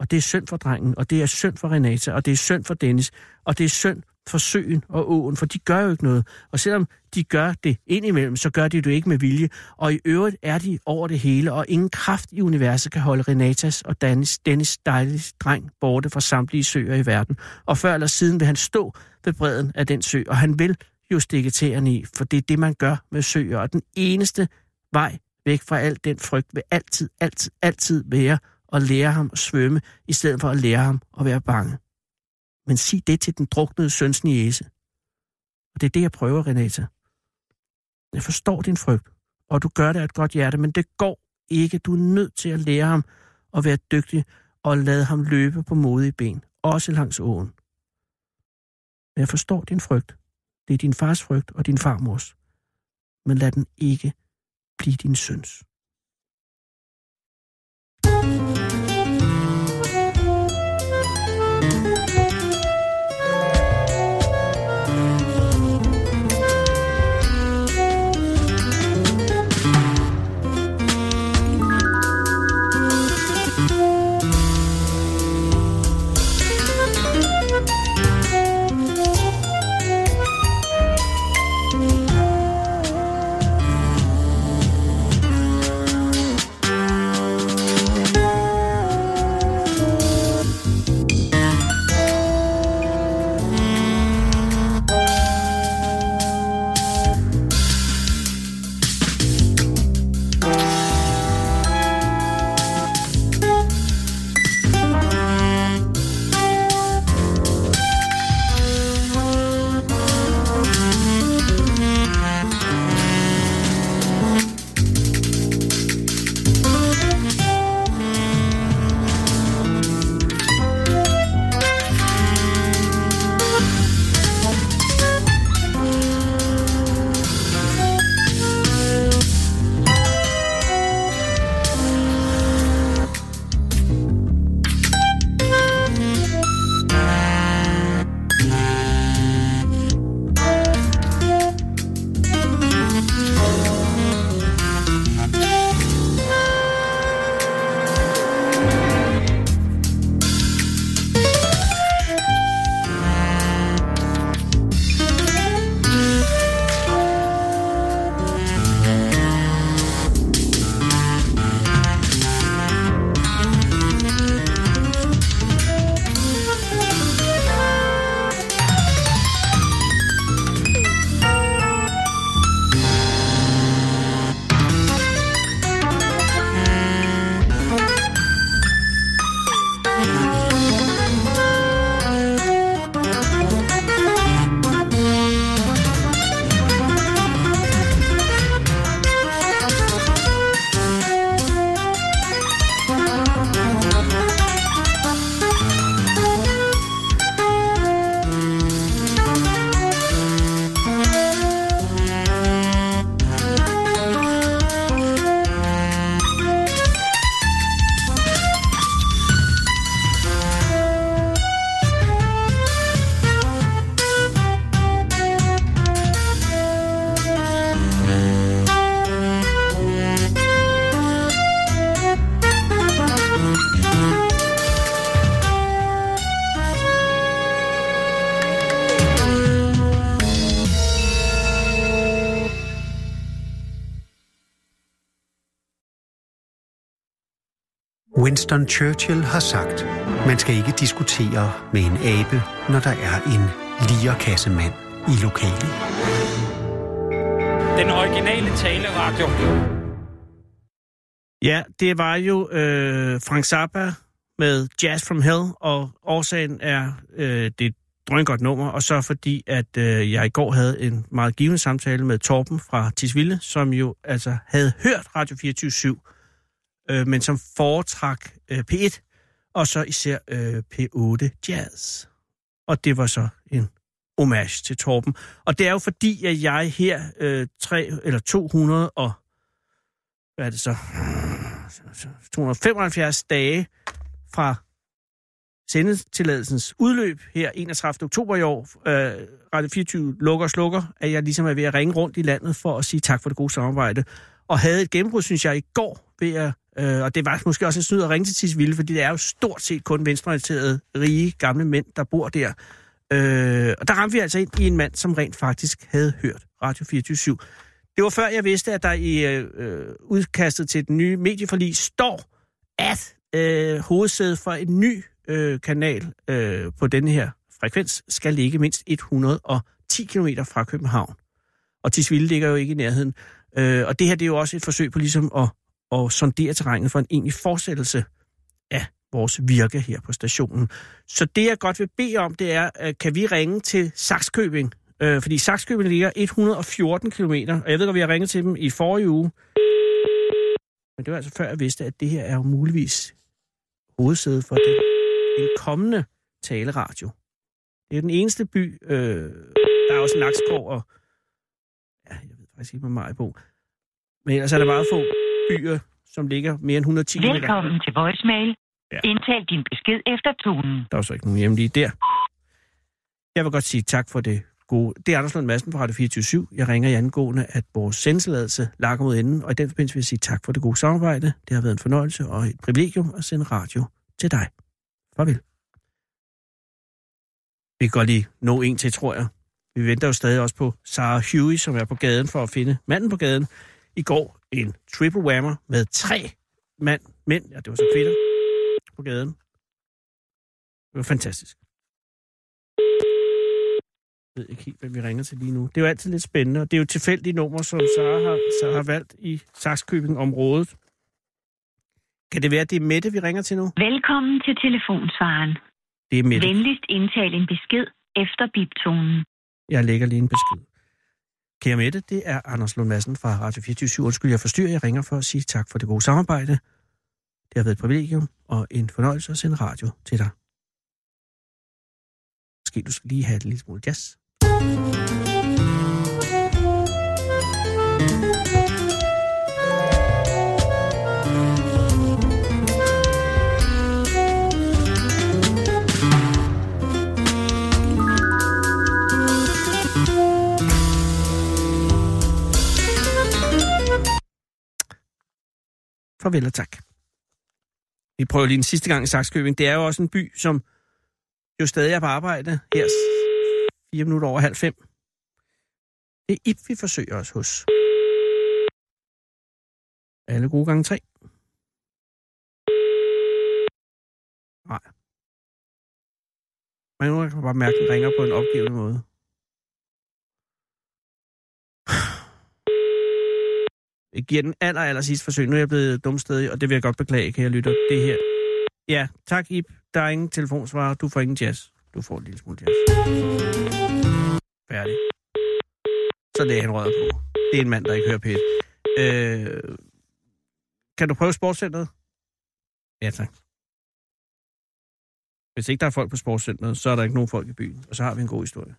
Speaker 2: Og det er synd for drengen, og det er synd for Renata, og det er synd for Dennis, og det er synd for søen og åen, for de gør jo ikke noget. Og selvom de gør det indimellem, så gør de det ikke med vilje. Og i øvrigt er de over det hele, og ingen kraft i universet kan holde Renatas og Dennis, Dennis dejlige dreng borte fra samtlige søer i verden. Og før eller siden vil han stå ved bredden af den sø, og han vil jo stikke tæerne i, for det er det, man gør med søer. Og den eneste vej væk fra al den frygt vil altid, altid, altid være og lære ham at svømme, i stedet for at lære ham at være bange. Men sig det til den druknede søns niese. Og det er det, jeg prøver, Renata. Jeg forstår din frygt, og du gør det af et godt hjerte, men det går ikke. Du er nødt til at lære ham at være dygtig og lade ham løbe på modige ben, også langs åen. Men jeg forstår din frygt. Det er din fars frygt og din farmors. Men lad den ikke blive din søns.
Speaker 1: Winston Churchill har sagt, man skal ikke diskutere med en abe, når der er en lierkassemand i lokalet.
Speaker 5: Den originale taleradio.
Speaker 2: Ja, det var jo øh, Frank Zappa med Jazz from Hell, og årsagen er, øh, det et drøngodt nummer, og så fordi, at øh, jeg i går havde en meget givende samtale med Torben fra Tisvilde, som jo altså havde hørt Radio 24 øh, men som foretrak øh, P1, og så især øh, P8 Jazz. Og det var så en homage til Torben. Og det er jo fordi, at jeg her øh, tre, eller 200 og hvad er det så? 275 dage fra sendetilladelsens udløb her 31. oktober i år, øh, Radio 24 lukker og slukker, at jeg ligesom er ved at ringe rundt i landet for at sige tak for det gode samarbejde. Og havde et gennembrud, synes jeg, i går ved at, øh, og det var måske også en snyd at ringe til Tisvilde, fordi det er jo stort set kun venstreorienterede, rige, gamle mænd, der bor der. Øh, og der ramte vi altså ind i en mand, som rent faktisk havde hørt Radio 24 det var før jeg vidste, at der i øh, øh, udkastet til den nye medieforlig står, at øh, hovedsædet for en ny øh, kanal øh, på denne her frekvens skal ligge mindst 110 km fra København. Og Tisvilde ligger jo ikke i nærheden. Øh, og det her det er jo også et forsøg på ligesom at, og sondere terrænet for en egentlig fortsættelse af vores virke her på stationen. Så det jeg godt vil bede om, det er, øh, kan vi ringe til Saxkøbing? Øh, fordi Saxkøbing ligger 114 km, og jeg ved godt, vi har ringet til dem i forrige uge. Men det var altså før, jeg vidste, at det her er jo muligvis hovedsædet for den, den kommende taleradio. Det er den eneste by, øh, der er også Nakskov og... Ja, jeg ved faktisk ikke, hvad meget på. Men ellers er der meget få byer, som ligger mere end 110 km.
Speaker 6: Velkommen til voicemail. Ja. Indtal din besked efter tonen.
Speaker 2: Der er så ikke nogen hjemme lige der. Jeg vil godt sige tak for det gode. Det er Anders Lund Madsen fra Radio 24 Jeg ringer i angående, at vores sendseladelse lakker mod enden, og i den forbindelse vil jeg sige tak for det gode samarbejde. Det har været en fornøjelse og et privilegium at sende radio til dig. Farvel. Vi kan godt lige nå en til, tror jeg. Vi venter jo stadig også på Sarah Huey, som er på gaden for at finde manden på gaden. I går en triple whammer med tre mand, mænd, ja, det var så kvinder, på gaden. Det var fantastisk ved ikke helt, hvem vi ringer til lige nu. Det er jo altid lidt spændende, og det er jo tilfældige nummer, som Sara har, Sarah har valgt i Saxkøbing-området. Kan det være, at det er Mette, vi ringer til nu?
Speaker 6: Velkommen til telefonsvaren.
Speaker 2: Det er Mette.
Speaker 6: Venligst indtal en besked efter biptonen.
Speaker 2: Jeg lægger lige en besked. Kære Mette, det er Anders Lund Madsen fra Radio 24 Undskyld, jeg forstyrrer. Jeg ringer for at sige tak for det gode samarbejde. Det har været et privilegium og en fornøjelse at sende radio til dig. Måske du skal lige have et lille smule jazz. Farvel og tak. Vi prøver lige en sidste gang i Saxkøbing. Det er jo også en by, som jo stadig er på arbejde her fire minutter over halv fem. Det er Ip, vi forsøger os hos. Alle gode gange tre. Nej. Men nu kan bare mærke, at den ringer på en opgivende måde. Giver den aller, aller sidste forsøg. Nu er jeg blevet dumstedig, og det vil jeg godt beklage, kan jeg lytte. Det her. Ja, tak Ip. Der er ingen telefonsvarer. Du får ingen jazz. Du får en lille smule jazz. Færdig. Så det er han røget på. Det er en mand, der ikke hører pæt. Øh, kan du prøve sportscenteret? Ja, tak. Hvis ikke der er folk på sportscenteret, så er der ikke nogen folk i byen. Og så har vi en god historie.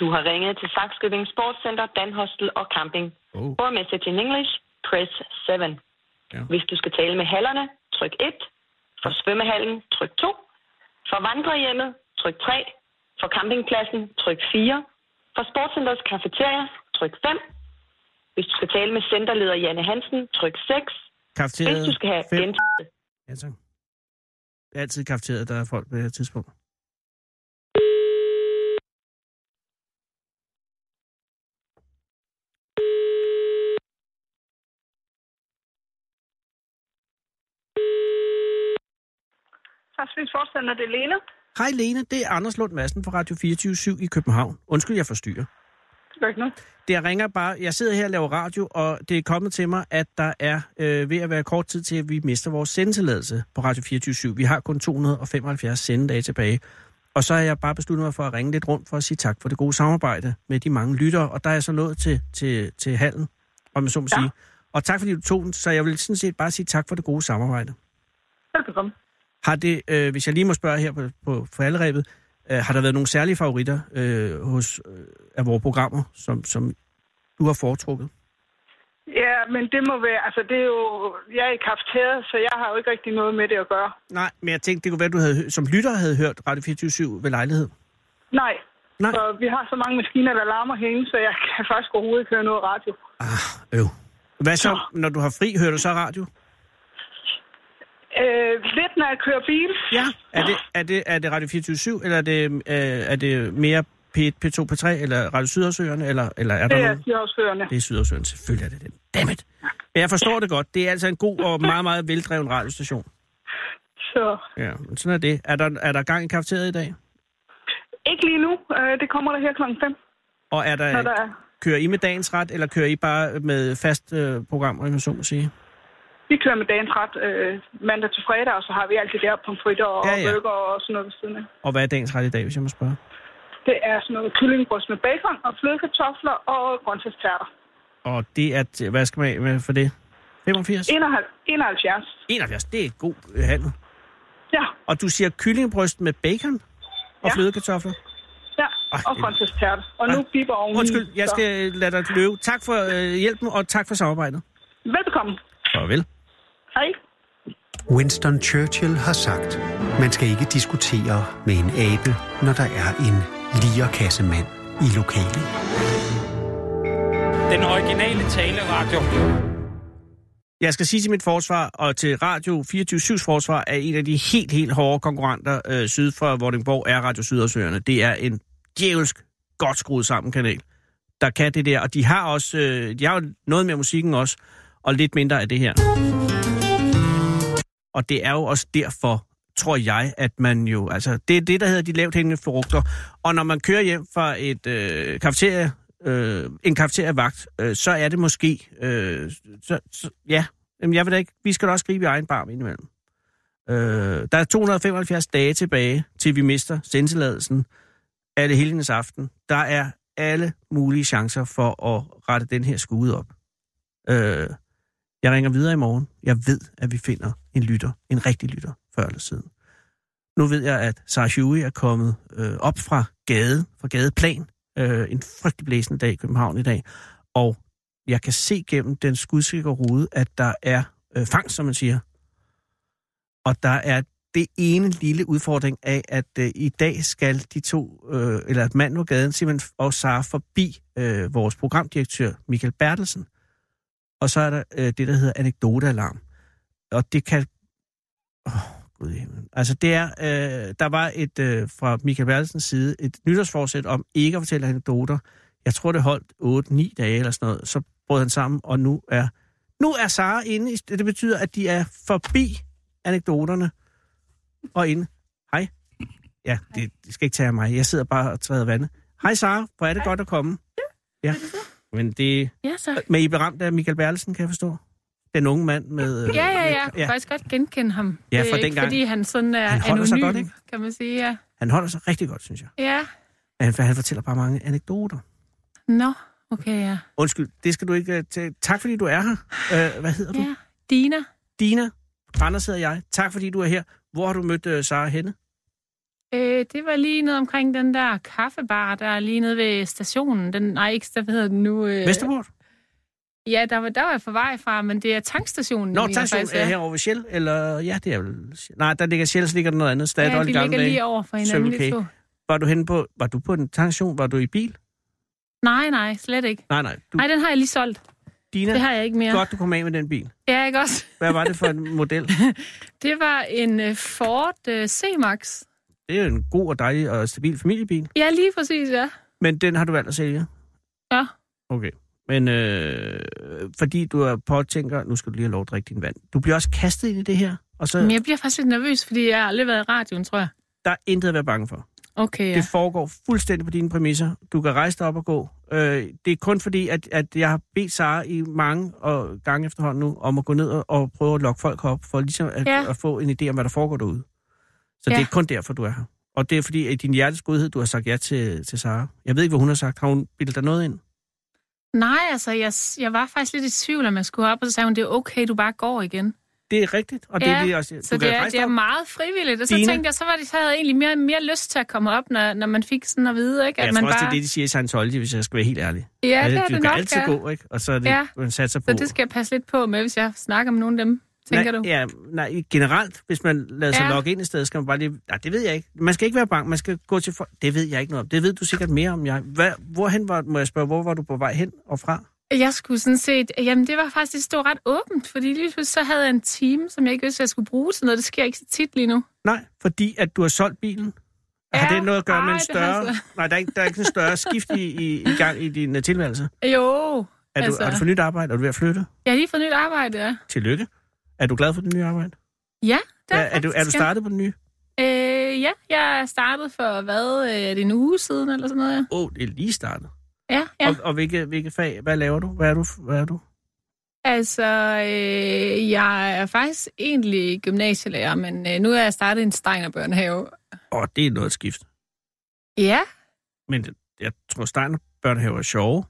Speaker 7: Du har ringet til Saxkøbing Sportscenter, Dan Hostel og Camping.
Speaker 2: Oh.
Speaker 7: For message in English, press 7.
Speaker 2: Ja.
Speaker 7: Hvis du skal tale med hallerne, tryk 1. For svømmehallen, tryk 2. For vandrehjemmet, tryk 3. For campingpladsen, tryk 4. For sportscenterets kafeteria, tryk 5. Hvis du skal tale med centerleder Janne Hansen, tryk 6.
Speaker 2: Kafeteriet
Speaker 7: Hvis du skal have
Speaker 2: fem.
Speaker 7: gentaget
Speaker 2: Ja, tak. Det er altid kafeteriet, der er folk på det her tidspunkt.
Speaker 3: Retspolitisk forstander, det er Lene.
Speaker 2: Hej Lene, det er Anders Lund Madsen fra Radio 24 i København. Undskyld, jeg forstyrrer.
Speaker 3: Det gør ikke noget.
Speaker 2: Det jeg ringer bare, jeg sidder her og laver radio, og det er kommet til mig, at der er øh, ved at være kort tid til, at vi mister vores sendetilladelse på Radio 24 Vi har kun 275 sendedage tilbage. Og så har jeg bare besluttet mig for at ringe lidt rundt for at sige tak for det gode samarbejde med de mange lyttere. Og der er jeg så nået til, til, til hallen, om jeg så må
Speaker 3: Ja.
Speaker 2: sige. Og tak fordi du tog den, så jeg vil sådan set bare sige tak for det gode samarbejde.
Speaker 3: Velbekomme.
Speaker 2: Har det, øh, hvis jeg lige må spørge her på, på foralderæbet, øh, har der været nogle særlige favoritter øh, hos øh, af vores programmer, som, som du har foretrukket?
Speaker 3: Ja, men det må være, altså det er jo, jeg er i kafeteriet, så jeg har jo ikke rigtig noget med det at gøre.
Speaker 2: Nej, men jeg tænkte, det kunne være, du havde, som lytter havde hørt Radio 24 ved lejlighed.
Speaker 3: Nej,
Speaker 2: Nej.
Speaker 3: så vi har så mange maskiner, der larmer herinde, så jeg kan faktisk overhovedet ikke høre noget radio.
Speaker 2: Ah, øv. Hvad så, når du har fri, hører du så radio?
Speaker 3: Øh, lidt når jeg kører bil.
Speaker 2: Ja. Er det, er det, er det Radio 24 eller er det, øh, er det mere P1, P2, P3, eller Radio Sydersøerne, eller, eller er der
Speaker 3: Det er? Sydhavsførende.
Speaker 2: Det er Sydersøerne, selvfølgelig er det den. Dammit. Men jeg forstår det godt. Det er altså en god og meget, meget veldreven radiostation.
Speaker 3: Så
Speaker 2: Ja, men sådan er det. Er der, er der gang i kafeteriet i dag?
Speaker 3: ikke lige nu. Øh, det kommer der her klokken 5,
Speaker 2: Og er der,
Speaker 3: når der er.
Speaker 2: kører I med dagens ret, eller kører I bare med fast øh, program, om jeg så må sige?
Speaker 3: Vi kører med dagens ret øh, mandag til fredag, og så har vi alt det der pomfritter og
Speaker 2: Ja,
Speaker 3: ja, burger og sådan noget ved siden af.
Speaker 2: Og hvad er dagens ret i dag, hvis jeg må spørge?
Speaker 3: Det er sådan noget kyllingebryst med bacon og flødekartofler og grøntsagstærter.
Speaker 2: Og det er, hvad skal man med for det? 85?
Speaker 3: 71.
Speaker 2: 71, det er god øh, handel.
Speaker 3: Ja,
Speaker 2: Og du siger kyllingebryst med bacon og
Speaker 3: Ja.
Speaker 2: flødekartofler?
Speaker 3: ja.
Speaker 2: Ej,
Speaker 3: Og grøntsagstærter. Og nu biber oveni.
Speaker 2: Undskyld, jeg skal lade dig løbe. Tak for øh, hjælpen, og tak for samarbejdet.
Speaker 3: Velbekomme.
Speaker 2: Farvel.
Speaker 3: Hej.
Speaker 1: Winston Churchill har sagt, man skal ikke diskutere med en abe, når der er en lierkassemand i lokalet.
Speaker 5: Den originale taleradio.
Speaker 2: Jeg skal sige til mit forsvar, og til Radio 24-7's forsvar, at en af de helt, helt hårde konkurrenter øh, syd for Vordingborg er Radio Sydersøerne. Det er en djævelsk godt skruet sammen kanal, der kan det der. Og de har også, øh, de har jo noget mere musikken også, og lidt mindre af det her. Og det er jo også derfor, tror jeg, at man jo, altså, det er det, der hedder de lavt hængende frugter. Og når man kører hjem fra et øh, kafeterie, øh, en kafeterievagt, øh, så er det måske, øh, så, så, ja, Jamen, jeg ved da ikke, vi skal da også gribe i egen barm indimellem. Øh, der er 275 dage tilbage, til vi mister sendtilladelsen af det helgens aften. Der er alle mulige chancer for at rette den her skude op. Øh, jeg ringer videre i morgen. Jeg ved, at vi finder en lytter, en rigtig lytter, før eller siden. Nu ved jeg, at Sarah Huey er kommet øh, op fra gade, fra gadeplan, øh, en frygtelig blæsende dag i København i dag, og jeg kan se gennem den skudsikre rude, at der er øh, fangst, som man siger. Og der er det ene lille udfordring af, at øh, i dag skal de to, øh, eller at manden på gaden, simpelthen og Sara forbi øh, vores programdirektør, Michael Bertelsen. Og så er der øh, det, der hedder anekdotealarm. Og det kan... Åh, Gud i himlen. Altså det er, øh, der var et øh, fra Michael Bertelsens side et nytårsforsæt om ikke at fortælle anekdoter. Jeg tror, det holdt 8-9 dage eller sådan noget. Så brød han sammen, og nu er, nu er Sara inde. i- Det betyder, at de er forbi anekdoterne og inde. Hej. Ja, det, det skal ikke tage af mig. Jeg sidder bare og træder vandet. Hej Sara, hvor er det godt at komme. Ja, men det...
Speaker 8: Ja, så.
Speaker 2: Men I blev ramt af Michael Bertelsen, kan jeg forstå? Den unge mand med... øh,
Speaker 8: Ja, ja, ja. Jeg kan
Speaker 2: ja.
Speaker 8: faktisk godt genkende ham.
Speaker 2: Ja,
Speaker 8: er
Speaker 2: fra
Speaker 8: ikke,
Speaker 2: dengang.
Speaker 8: fordi han sådan er
Speaker 2: Han holder sig
Speaker 8: anonym,
Speaker 2: godt, ikke?
Speaker 8: kan man sige. Ja.
Speaker 2: Han holder sig rigtig godt, synes jeg.
Speaker 8: ja.
Speaker 2: Han, han fortæller bare mange anekdoter.
Speaker 8: Nå, okay, ja.
Speaker 2: Undskyld, det skal du ikke... øh, tage- Tak fordi du er her. Øh, hvad hedder du?
Speaker 8: Ja, Dina.
Speaker 2: Dina. Anders hedder jeg. Tak fordi du er her. Hvor har du mødt uh, Sara henne?
Speaker 8: Øh, det var lige noget omkring den der kaffebar, der er lige nede ved stationen. Den, nej, ikke, hvad hedder den nu? Øh,
Speaker 2: Vesterport?
Speaker 8: Ja, der var, der var jeg på vej fra, men det er tankstationen.
Speaker 2: Nå,
Speaker 8: jeg mener
Speaker 2: tankstation
Speaker 8: faktisk,
Speaker 2: er
Speaker 8: ja.
Speaker 2: herovre ved Shell, eller... Ja, det er vel... Nej, der ligger Shell, så ligger der noget andet. Statoil
Speaker 8: Ja, de ligger
Speaker 2: dage.
Speaker 8: lige over for hinanden,
Speaker 2: Circle
Speaker 8: de to.
Speaker 2: Var du henne på... Var du på en tankstation? Var du i bil?
Speaker 8: Nej, nej, slet ikke.
Speaker 2: Nej, nej. Du,
Speaker 8: Nej, den har jeg lige solgt.
Speaker 2: Dina,
Speaker 8: Det har jeg ikke mere.
Speaker 2: godt du kom af med den bil.
Speaker 8: Ja, ikke også?
Speaker 2: Hvad var det for en model?
Speaker 8: Det var en øh, Ford øh, C-Max.
Speaker 2: Det er jo en god og dejlig og stabil familiebil.
Speaker 8: Ja, lige præcis, ja.
Speaker 2: Men den har du valgt at sælge?
Speaker 8: Ja.
Speaker 2: Okay. Men øh, fordi du er påtænker, nu skal du lige have lov at drikke din vand. Du bliver også kastet ind i det her. Og så
Speaker 8: Men jeg bliver faktisk lidt nervøs, fordi jeg har aldrig været i radioen, tror jeg.
Speaker 2: der er intet at være bange for.
Speaker 8: Okay, ja.
Speaker 2: Det foregår fuldstændig på dine præmisser. Du kan rejse dig op og gå. Øh, det er kun fordi, at, at jeg har bedt Sara i mange og gange efterhånden nu, om at gå ned og, og prøve at lokke folk op, for ligesom at,
Speaker 8: Ja.
Speaker 2: ja. at få en idé om, hvad der foregår derude. Så
Speaker 8: Ja.
Speaker 2: det er kun derfor, du er her. Og det er fordi, at din hjertes godhed, du har sagt ja til, til Sara. Jeg ved ikke, hvad hun har sagt. Har hun bildet dig noget ind?
Speaker 8: Nej, altså, jeg, jeg var faktisk lidt i tvivl, om jeg skulle op, og så sagde hun, det er okay, du bare går igen.
Speaker 2: Det er rigtigt, og det
Speaker 8: Ja,
Speaker 2: er det også.
Speaker 8: Så
Speaker 2: du kan
Speaker 8: det er, det er
Speaker 2: op.
Speaker 8: meget frivilligt. Og så
Speaker 2: Dine?
Speaker 8: tænkte jeg, så, var det, så havde jeg egentlig mere, mere lyst til at komme op, når, når man fik sådan at vide, ikke? At
Speaker 2: Jeg
Speaker 8: man
Speaker 2: tror også,
Speaker 8: bare...
Speaker 2: det er det, de siger i Scientology, hvis jeg skal være helt ærlig.
Speaker 8: Ja, det er
Speaker 2: du
Speaker 8: det
Speaker 2: kan
Speaker 8: nok,
Speaker 2: altid
Speaker 8: ja.
Speaker 2: gå, ikke? Og så er det,
Speaker 8: Ja.
Speaker 2: ja. man satser på.
Speaker 8: Så det skal jeg passe lidt på med, hvis jeg snakker med nogle af dem, tænker
Speaker 2: nej,
Speaker 8: du?
Speaker 2: Ja, nej, generelt, hvis man lader sig
Speaker 8: Ja.
Speaker 2: logge ind i stedet, skal man bare lige... Nej, det ved jeg ikke. Man skal ikke være bange, man skal gå til folk. Det ved jeg ikke noget om. Det ved du sikkert mere om. Jeg. Hvad, hvorhen var, må jeg spørge, hvor var du på vej hen og fra?
Speaker 8: Jeg skulle sådan set... Jamen, det var faktisk det stod ret åbent, fordi lige pludselig så havde jeg en time, som jeg ikke vidste, jeg skulle bruge til noget. Det sker ikke så tit lige nu.
Speaker 2: Nej, fordi at du har solgt bilen. Har
Speaker 8: Ja,
Speaker 2: det noget at gøre med
Speaker 8: ej,
Speaker 2: en
Speaker 8: det har
Speaker 2: større...
Speaker 8: så-
Speaker 2: Nej, der er ikke, der er ikke en større skift i, i, i gang i din uh, tilværelse.
Speaker 8: Jo,
Speaker 2: Er, altså...
Speaker 8: Altså-
Speaker 2: du, har du fået nyt arbejde? Er du ved at flytte?
Speaker 8: jeg har lige fået nyt arbejde, ja.
Speaker 2: Tillykke. Er du glad for det nye arbejde?
Speaker 8: Ja, det
Speaker 2: Er,
Speaker 8: er,
Speaker 2: er, du, er du
Speaker 8: ja.
Speaker 2: startet på det nye?
Speaker 8: Øh, ja, jeg er startet for, hvad, øh, er det en uge siden, eller sådan noget, ja?
Speaker 2: Åh, oh, det er lige startet.
Speaker 8: Ja, ja.
Speaker 2: Og, og hvilke, hvilke fag? Hvad laver du? Hvad er du? Hvad er du?
Speaker 8: Altså, øh, jeg er faktisk egentlig gymnasielærer, men øh, nu er jeg startet i en Steiner-børnehave.
Speaker 2: Åh, oh, det er noget skift.
Speaker 8: Ja,
Speaker 2: Men jeg tror, Steiner børnehaver er sjove.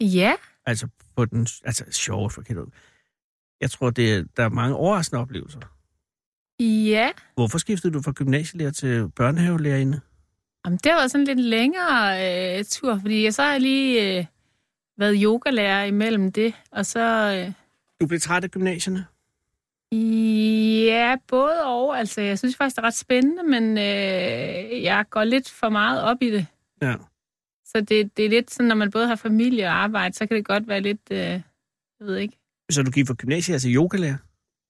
Speaker 8: ja.
Speaker 2: Altså, på den, altså sjove for ud. Jeg tror, det er, der er mange overraskende oplevelser.
Speaker 8: Ja,
Speaker 2: Hvorfor skiftede du fra gymnasielærer til børnehavelærerinde?
Speaker 8: Jamen, det var sådan en lidt længere øh, tur, fordi jeg så har jeg lige øh, været yogalærer imellem det, og så... Øh,
Speaker 2: Du blev træt af gymnasierne?
Speaker 8: ja, både og. Altså, jeg synes faktisk, det er ret spændende, men øh, jeg går lidt for meget op i det.
Speaker 2: Ja.
Speaker 8: Så det, det er lidt sådan, når man både har familie og arbejde, så kan det godt være lidt... Øh, jeg ved ikke.
Speaker 2: Så du gik fra gymnasiet til yogalærer?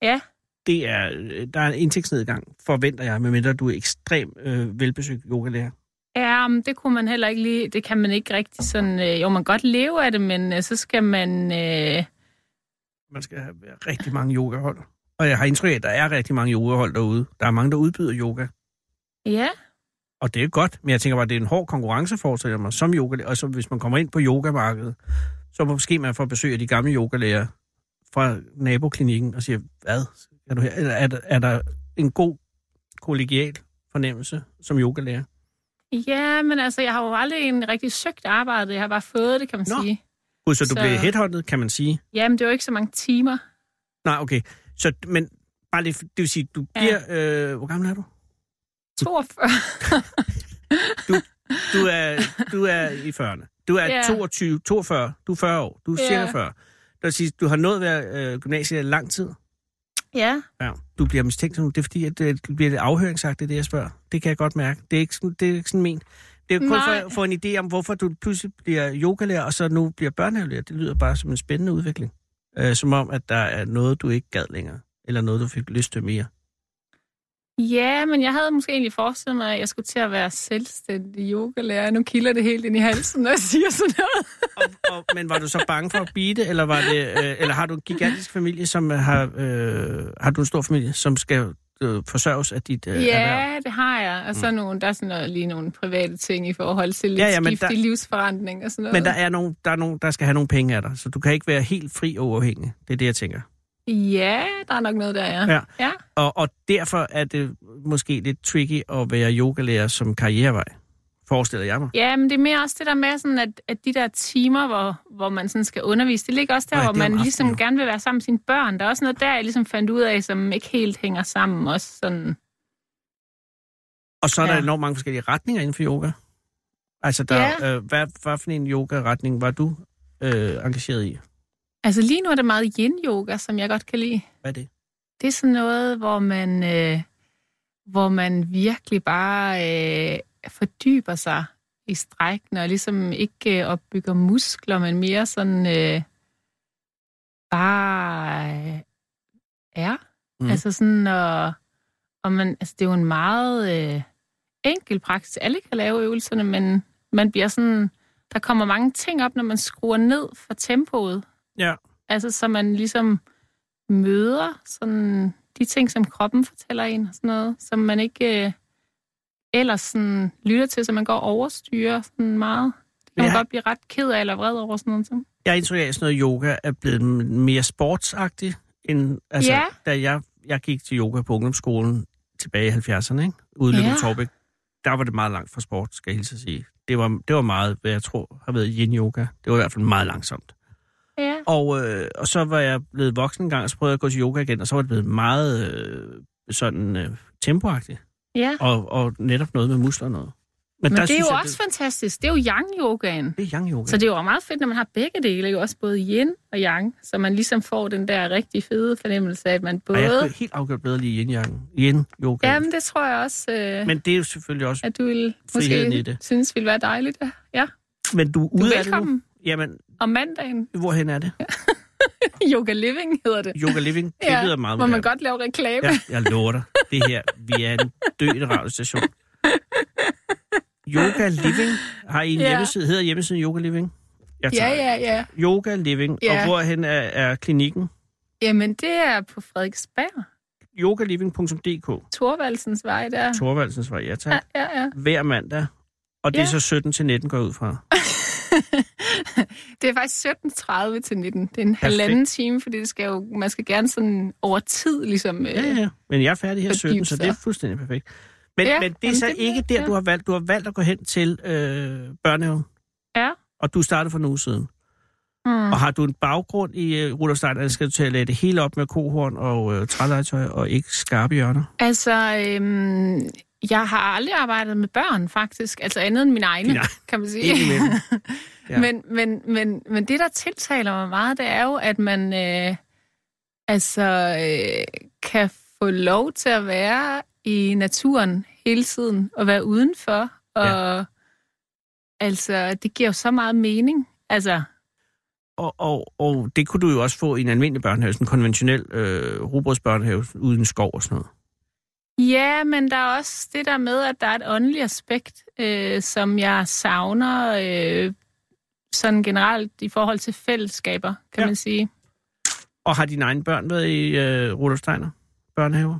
Speaker 8: Ja,
Speaker 2: Det er, øh, der er en indtægtsnedgang, forventer jeg, medmindre du er ekstrem øh, velbesøgt yogalærer.
Speaker 8: Ja, men det kunne man heller ikke lige, det kan man ikke rigtig sådan, øh, jo man godt leve af det, men øh, så skal man, øh,
Speaker 2: Man skal have rigtig mange yogahold. Og jeg har indtryk af, at der er rigtig mange yogahold derude. Der er mange, der udbyder yoga.
Speaker 8: ja,
Speaker 2: Og det er godt, men jeg tænker bare, at det er en hård konkurrence, forestiller mig, som yoga. Og så hvis man kommer ind på yogamarkedet, så måske man får besøg af de gamle yogalærer fra naboklinikken og siger, hvad? Er, du her? Eller er, der, er der en god kollegial fornemmelse som yogalærer?
Speaker 8: ja, men altså, jeg har jo aldrig en rigtig søgt arbejde, jeg har bare fået det, kan man
Speaker 2: Nå.
Speaker 8: sige.
Speaker 2: Gud, så du
Speaker 8: Så-
Speaker 2: blev headhunted, kan man sige.
Speaker 8: Jamen, det er jo ikke så mange timer.
Speaker 2: Nej, okay. Så, men bare lige, det vil sige, du
Speaker 8: Ja.
Speaker 2: bliver... Øh, hvor gammel er du?
Speaker 8: 42.
Speaker 2: Du er, du er i 40'erne. Du er
Speaker 8: Ja.
Speaker 2: 22, 42, du er 40 år. Du er
Speaker 8: Ja.
Speaker 2: cirka 40. Vil sige, du har nået være øh, gymnasiet i lang tid.
Speaker 8: ja,
Speaker 2: Ja. Du bliver mistænkt nu. Det er fordi, at det, det bliver lidt afhøringsagt, det det, jeg spørger. Det kan jeg godt mærke. Det er ikke sådan, det er ikke sådan ment. Det er kun
Speaker 8: Nej.
Speaker 2: for at få en idé om, hvorfor du pludselig bliver yogalærer, og så nu bliver børnehavelærer. Det lyder bare som en spændende udvikling. Øh, som om, at der er noget, du ikke gad længere. Eller noget, du fik lyst til mere.
Speaker 8: Ja, men jeg havde måske egentlig forestillet mig, at jeg skulle til at være selvstændig yogalærer. Nu kilder det helt ind i halsen, når jeg siger sådan noget.
Speaker 2: og, og, men var du så bange for at blive det, eller, var det, øh, eller har du en gigantisk familie, som har, øh, har du en stor familie, som skal øh, forsørges af dit øh, erhverv?
Speaker 8: Ja, det har jeg. Og så nogle, der er sådan noget, lige nogle private ting i forhold til lidt
Speaker 2: Ja,
Speaker 8: ja,
Speaker 2: ja,
Speaker 8: ja, skift
Speaker 2: der-
Speaker 8: i livsforandring og sådan noget.
Speaker 2: Men der er, nogen, der er nogen, der skal have nogle penge af dig, så du kan ikke være helt fri og uafhængig. Det er det, jeg tænker.
Speaker 8: Ja, der er nok noget der, ja.
Speaker 2: Ja.
Speaker 8: ja.
Speaker 2: Og, og derfor er det måske lidt tricky at være yogalærer som karrierevej, forestiller jeg mig.
Speaker 8: Ja, men det er mere også det der med, sådan at, at de der timer, hvor, hvor man sådan skal undervise, det ligger også der,
Speaker 2: ja,
Speaker 8: hvor man
Speaker 2: aftenen,
Speaker 8: ligesom
Speaker 2: jo.
Speaker 8: gerne vil være sammen med sine børn. Der er også noget der, jeg ligesom fandt ud af, som ikke helt hænger sammen. Også sådan.
Speaker 2: Og så er der
Speaker 8: Ja.
Speaker 2: enormt mange forskellige retninger inden for yoga. Altså, der, ja. øh, hvad, hvad for en yoga-retning var du øh, engageret i?
Speaker 8: Altså lige nu er det meget yin-yoga, som jeg godt kan lide.
Speaker 2: Hvad er det?
Speaker 8: Det er sådan noget, hvor man, øh, hvor man virkelig bare øh, fordyber sig i strækken, og ligesom ikke øh, opbygger muskler, men mere sådan øh, bare øh, er.
Speaker 2: Mm.
Speaker 8: Altså sådan, og, og man, altså det er jo en meget øh, enkel praksis. Alle kan lave øvelserne, men man bliver sådan, der kommer mange ting op, når man skruer ned for tempoet.
Speaker 2: Ja.
Speaker 8: Altså, så man ligesom møder sådan de ting, som kroppen fortæller en, og sådan noget, som man ikke øh, ellers sådan, lytter til, så man går og overstyrer sådan meget. Det kan man
Speaker 2: Ja.
Speaker 8: godt blive ret ked af eller vred over sådan noget. Som.
Speaker 2: Jeg har indtryk af, at sådan noget yoga er blevet mere sportsagtigt, end altså,
Speaker 8: Ja.
Speaker 2: da jeg, jeg gik til yoga på ungdomsskolen tilbage i 70'erne, ikke?
Speaker 8: Ja.
Speaker 2: ja. Torbæk. Der var det meget langt fra sport, skal jeg hilse at sige. Det var, det var meget, hvad jeg tror har været yin-yoga. Det var i hvert fald meget langsomt. Og, øh, og så var jeg blevet voksen en gang, og så prøvede jeg at gå til yoga igen, og så var det blevet meget øh, sådan øh, tempoagtigt.
Speaker 8: ja.
Speaker 2: Og, og netop noget med muskler og noget.
Speaker 8: Men det er jo
Speaker 2: jeg,
Speaker 8: også fantastisk. Det er jo yang-yogaen.
Speaker 2: Det, det er yang-yoga.
Speaker 8: Så det er jo meget fedt, når man har begge dele, jo også både yin og yang, så man ligesom får den der rigtig fede fornemmelse af, at man
Speaker 2: Og jeg
Speaker 8: både...
Speaker 2: helt afgjort bedre lide yin-yang. Yin-yoga.
Speaker 8: Jamen, det tror jeg også, øh,
Speaker 2: Men det er jo selvfølgelig også...
Speaker 8: at du vil,
Speaker 2: friheden i
Speaker 8: måske
Speaker 2: det.
Speaker 8: synes ville være dejligt. Ja.
Speaker 2: Men du er
Speaker 8: Du
Speaker 2: ude
Speaker 8: er
Speaker 2: af det nu? Jamen,
Speaker 8: Om mandagen.
Speaker 2: hvorhen er det?
Speaker 8: Yoga Living hedder det.
Speaker 2: Yoga Living, det
Speaker 8: Ja,
Speaker 2: lyder meget
Speaker 8: Hvor man godt lave reklame.
Speaker 2: Ja, jeg lover dig. Det her, vi er en død radiostation. Yoga Living, har I en
Speaker 8: Ja.
Speaker 2: hjemmeside? Hedder hjemmesiden Yoga Living? Jeg
Speaker 8: Ja, ja, ja.
Speaker 2: Yoga Living.
Speaker 8: Ja.
Speaker 2: Og hvorhen er, er klinikken?
Speaker 8: Jamen, det er på Frederiksberg.
Speaker 2: yogaliving.dk.
Speaker 8: Torvaldsens vej der.
Speaker 2: Torvaldsens vej, ja tak.
Speaker 8: Ja, ja, ja.
Speaker 2: Hver mandag. Og det er
Speaker 8: Ja.
Speaker 2: så 17 til 19 går ud fra.
Speaker 8: det er faktisk 17.30 til 19. Det er en halvanden time, fordi det skal jo, man skal gerne sådan over tid ligesom...
Speaker 2: Ja, ja. Men jeg er færdig her 17, så det er fuldstændig perfekt. Men,
Speaker 8: Ja,
Speaker 2: men det er så
Speaker 8: det-
Speaker 2: ikke der,
Speaker 8: ja.
Speaker 2: du har valgt. Du har valgt at gå hen til øh, børnehaven.
Speaker 8: Ja.
Speaker 2: Og du startede for en uge siden.
Speaker 8: Mm.
Speaker 2: Og har du en baggrund i Rudolf Steiner, eller skal du til at lade det hele op med kohorn og øh, trælegetøj og ikke skarpe hjørner?
Speaker 8: Altså, øhm, jeg har aldrig arbejdet med børn, faktisk. Altså andet end mine egne,
Speaker 2: egne.
Speaker 8: kan man sige.
Speaker 2: Ja.
Speaker 8: Ja. Men, men, men, men det, der tiltaler mig meget, det er jo, at man øh, altså øh, kan få lov til at være i naturen hele tiden og være udenfor. Og
Speaker 2: Ja.
Speaker 8: altså, det giver jo så meget mening. Altså,
Speaker 2: Og, og, og det kunne du jo også få i en almindelig børnehave, sådan en konventionel øh, robotsbørnehave uden skov og sådan noget.
Speaker 8: Ja, men der er også det der med, at der er et åndeligt aspekt, øh, som jeg savner øh, sådan generelt i forhold til fællesskaber, kan
Speaker 2: Ja.
Speaker 8: man sige.
Speaker 2: Og har dine egne børn været i øh, Rudolf Steiner børnehaver?